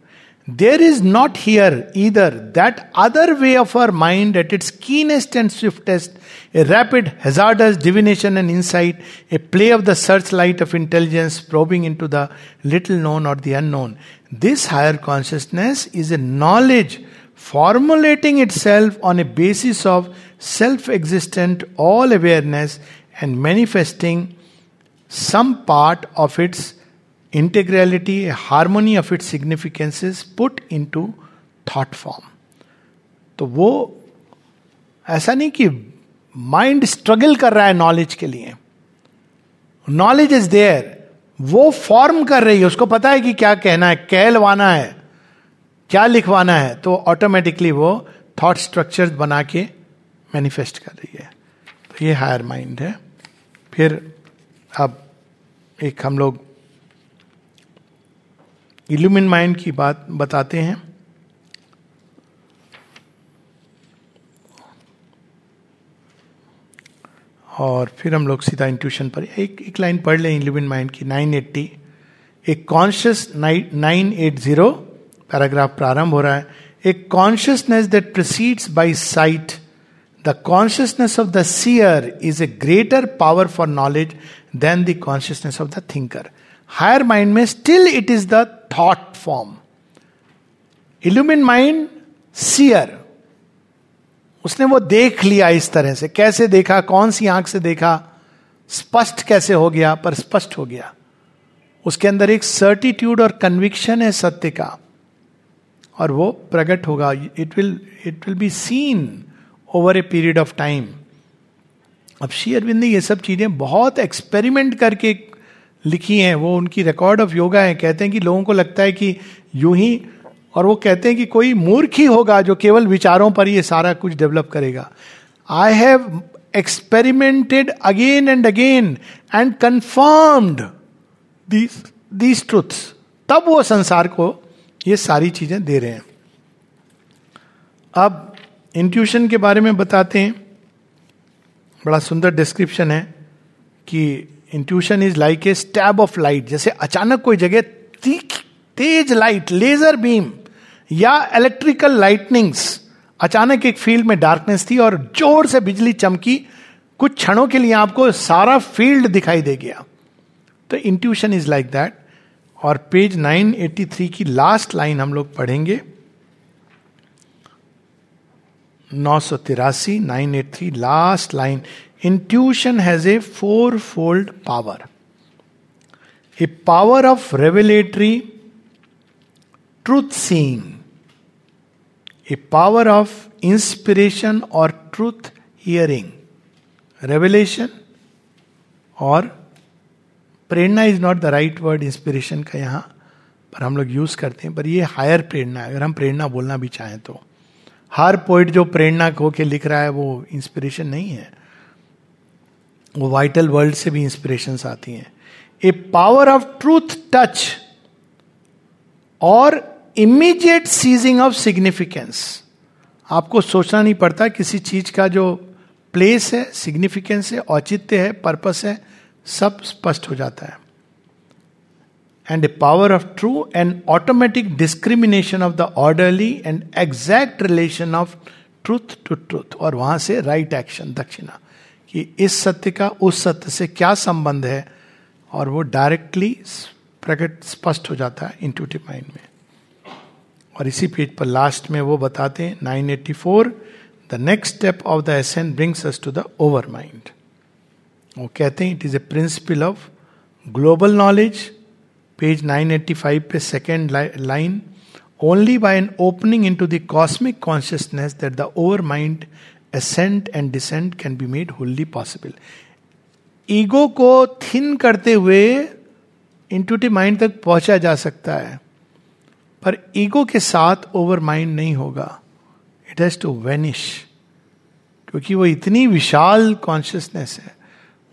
there is not here either that other way of our mind at its keenest and swiftest a rapid hazardous divination and insight a play of the searchlight of intelligence probing into the little known or the known this higher consciousness is a knowledge formulating itself on a basis of self existent all awareness and manifesting some part of its harmony of it significance is put into thought form तो वो ऐसा नहीं कि mind struggle कर रहा है knowledge के लिए। नॉलेज इज़ देयर वो फॉर्म कर रही है। उसको पता है कि क्या कहना है, कहलवाना है। क्या लिखवाना है? तो ऑटोमेटिकली वो थॉट स्ट्रक्चर बना के मैनिफेस्ट कर रही है। तो ये हायर माइंड है। फिर अब एक हम लोग इल्यूमिन माइंड की बात बताते हैं। और फिर हम लोग सीधा इंट्यूशन पर एक एक लाइन पढ़ लें इल्यूमिन माइंड की। 980 एक conscious nine eight zero paragraph प्रारंभ हो रहा है a consciousness that proceeds by sight the consciousness of the seer is a greater power for knowledge than the consciousness of the thinker higher mind में still it is the thought form illumined mind seer उसने वो देख लिया इस तरह से। कैसे देखा? कौन सी आँख से देखा? स्पष्ट कैसे हो गया? पर स्पष्ट हो गया। उसके अंदर एक सर्टिट्यूड और कन्विक्शन है सत्य का। और वो प्रकट होगा। It will it will be seen over a period of time अब श्री अरविंद ने ये सब चीज़ें बहुत एक्सपेरिमेंट करके लिखी हैं। वो उनकी रिकॉर्ड ऑफ़ योगा है। कहते हैं कि लोगों को लगता है कि यूँ ही, और वो कहते हैं कि कोई मूर्ख ही होगा जो केवल विचारों पर ये सारा कुछ डेवलप करेगा। I have experimented again and again and confirmed these truths तब वो संसार को ये सारी चीज़ें दे रहे हैं। अब इंट्यूशन के बारे में बताते हैं। बड़ा सुंदर डिस्क्रिप्शन है कि intuition is like a stab of light जैसे अचानक कोई जगह तीख, तेज लाइट लेजर बीम या इलेक्ट्रिकल लाइटनिंग्स अचानक एक फ़ील्ड में डार्कनेस थी और ज़ोर से बिजली चमकी। कुछ क्षणों के लिए आपको सारा फ़ील्ड दिखाई दे गया। तो इंट्यूशन इज़ लाइक दैट और पेज 983 की लास्ट लाइन हम लोग पढ़ेंगे। नौ सौ तिरासी nine eight three last line intuition has a four fold power a power of revelatory truth seeing a power of inspiration or truth hearing revelation और प्रेरणा is not the right word inspiration का यहाँ पर हम लोग use करते हैं, पर ये हायर प्रेरणा है। अगर हम प्रेरणा बोलना भी चाहें तो। हर पोइट जो प्रेरणा होके लिख रहा है, वो इंस्पिरेशन नहीं है। वो वाइटल वर्ल्ड से भी इंस्पिरेशन आती हैं। A power of truth touch or immediate seizing of significance आपको सोचना नहीं पड़ता किसी चीज़ का जो प्लेस है सिग्निफिकेंस है, औचित्य है पर्पस है सब स्पष्ट हो जाता है। And a power of true and automatic discrimination of the orderly and exact relation of truth to truth और वहाँ से राइट एक्शन दक्षिणा, कि इस सत्य का उस सत्य से क्या संबंध है? और वो डायरेक्टली प्रकट, स्पष्ट हो जाता है इंटूटिव माइंड में। और इसी पेज पर लास्ट में वो बताते हैं 984 the next step of the ascent brings us to the over mind वो कहते हैं it is a principle of global knowledge page 985 पे second line only by an opening into the cosmic consciousness that the over mind ascent and descent can be made wholly possible ego को thin करते हुए intuitive mind तक पहुँचा जा सकता है, पर ईगो के साथ ओवर माइंड नहीं होगा। इट हैज़ टू वेनिश क्योंकि वो इतनी विशाल कॉन्शियसनेस है।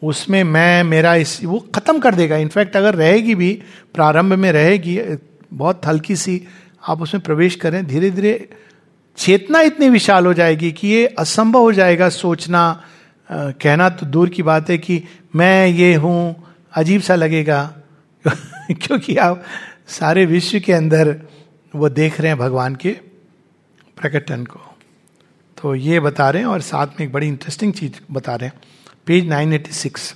उसमें मैं मेरा इस वो खत्म कर देगा। इनफैक्ट अगर रहेगी भी प्रारंभ में रहेगी बहुत हल्की सी आप उसमें प्रवेश करें धीरे धीरे चेतना इतनी विशाल हो जाएगी कि ये असंभव हो जाएगा सोचना। आ, कहना तो दूर की बात है कि मैं ये हूँ अजीब सा लगेगा। <laughs> क्योंकि आप सारे विश्व के अंदर वो देख रहे हैं भगवान के प्रकटन को। तो ये बता रहे हैं और साथ में एक बड़ी इंटरेस्टिंग चीज़ बता रहे हैं। Page 986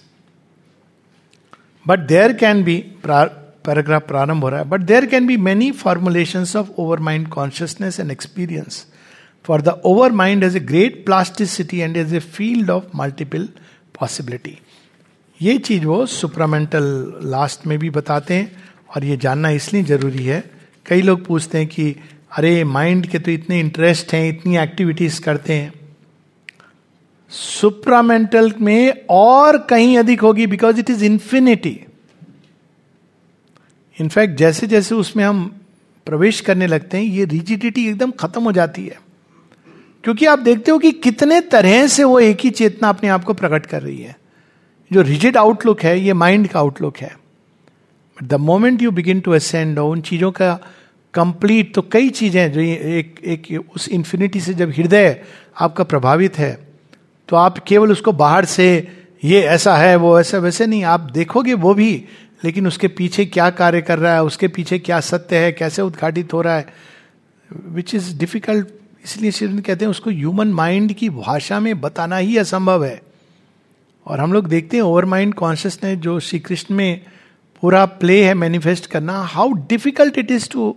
but there can be paragraph प्रारंभ हो रहा है but there can be many formulation of over mind consciousness and experience for the over mind as a great plasticity and as a field of multiple possibility ये चीज़ वो supramental last में भी बताते हैं और ये जानना इसलिए ज़रूरी है। कई लोग पूछते हैं कि, अरे माइंड के तो इतने इंटरेस्ट हैं, इतनी एक्टिविटीज़ करते हैं। सुप्रामेंटल में और कहीं अधिक होगी because it is infinity in fact जैसे जैसे उसमें हम प्रवेश करने लगते हैं, ये रिजिडिटी एकदम खत्म हो जाती है। क्योंकि आप देखते हो कि कितने तरह से वो एक ही चेतना अपने आप को प्रकट कर रही है। जो रिजिड आउटलुक है, ये माइंड का आउटलुक है। But the moment you begin to ascend उन चीज़ों का कंप्लीट तो कई चीज़ें जो एक एक उस इंफिनिटी से जब हृदय आपका प्रभावित है तो आप केवल उसको बाहर से, ये ऐसा है, वो ऐसा, वैसे नहीं, आप देखोगे वो भी, लेकिन उसके पीछे क्या कार्य कर रहा है, उसके पीछे क्या सत्य है, कैसे उद्घाटित हो रहा है? विच इज़ डिफ़िकल्ट इसलिए श्री कहते हैं, उसको ह्यूमन माइंड की भाषा में बताना ही असंभव है। और हम लोग देखते हैं ओवर माइंड कॉन्शियसनेस जो श्री कृष्ण में पूरा प्ले है मैनिफेस्ट करना how difficult it is to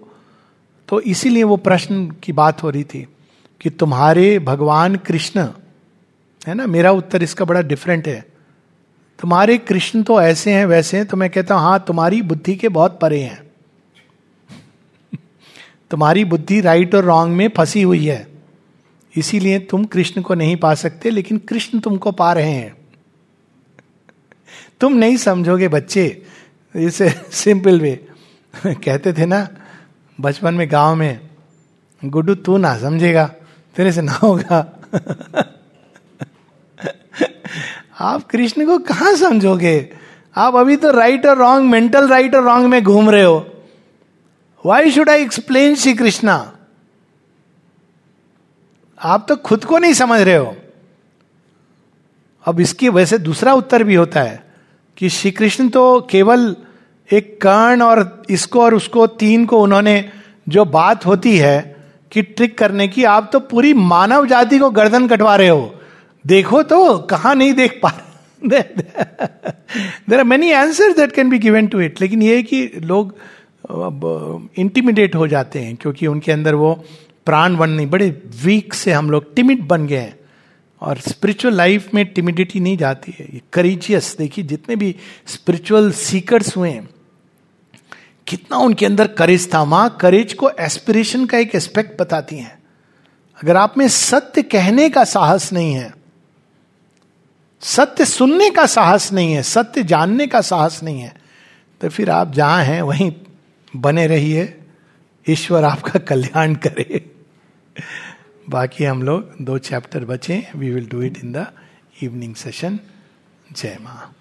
तो इसीलिए वो प्रश्न की बात हो रही थी, कि तुम्हारे भगवान कृष्ण है ना? मेरा उत्तर इसका बड़ा डिफरेंट है। तुम्हारे कृष्ण तो ऐसे हैं, वैसे हैं तो मैं कहता हूँ हाँ तुम्हारी बुद्धि के बहुत परे हैं। <laughs> तुम्हारी बुद्धि राइट और रॉन्ग में फंसी हुई है। इसीलिए तुम कृष्ण को नहीं पा सकते, लेकिन कृष्ण तुमको पा रहे हैं। <laughs> तुम नहीं समझोगे बच्चे, इसे सिंपल वे कहते थे ना, बचपन में गाँव में, गुड्डू तू ना समझेगा, तेरे से ना होगा। <laughs> आप कृष्ण को कहा समझोगे? आप अभी तो राइट और रॉन्ग मेंटल राइट और रॉन्ग में घूम रहे हो। Why should I explain Shri Krishna आप तो खुद को नहीं समझ रहे हो। अब इसकी वैसे दूसरा उत्तर भी होता है कि श्री कृष्ण तो केवल एक कर्ण और इसको और उसको, तीन को उन्होंने जो बात होती है कि ट्रिक करने की, आप तो पूरी मानव जाति को गर्दन कटवा रहे हो। देखो तो कहा नहीं देख पा there are many answer that can be given to it लेकिन ये कि लोग इंटिमिडेट हो जाते हैं, क्योंकि उनके अंदर वो प्राण बन नहीं, बड़े वीक से हम लोग टिमिड बन गए हैं। और स्पिरिचुअल लाइफ में टिमिडिटी नहीं जाती है। करीजियस देखिए, जितने भी स्पिरिचुअल सीकर्स हुए हैं, कितना उनके अंदर करेज था। माँ करेज को एस्पिरेशन का एक एस्पेक्ट बताती हैं। अगर आप में सत्य कहने का साहस नहीं है सत्य सुनने का साहस नहीं है, सत्य जानने का साहस नहीं है। तो फिर आप जहाँ हैं, वहीं बने रहिए। ईश्वर आपका कल्याण करे। बाकी हम लोग दो चैप्टर बचे। We will do it in the evening session जय माँ।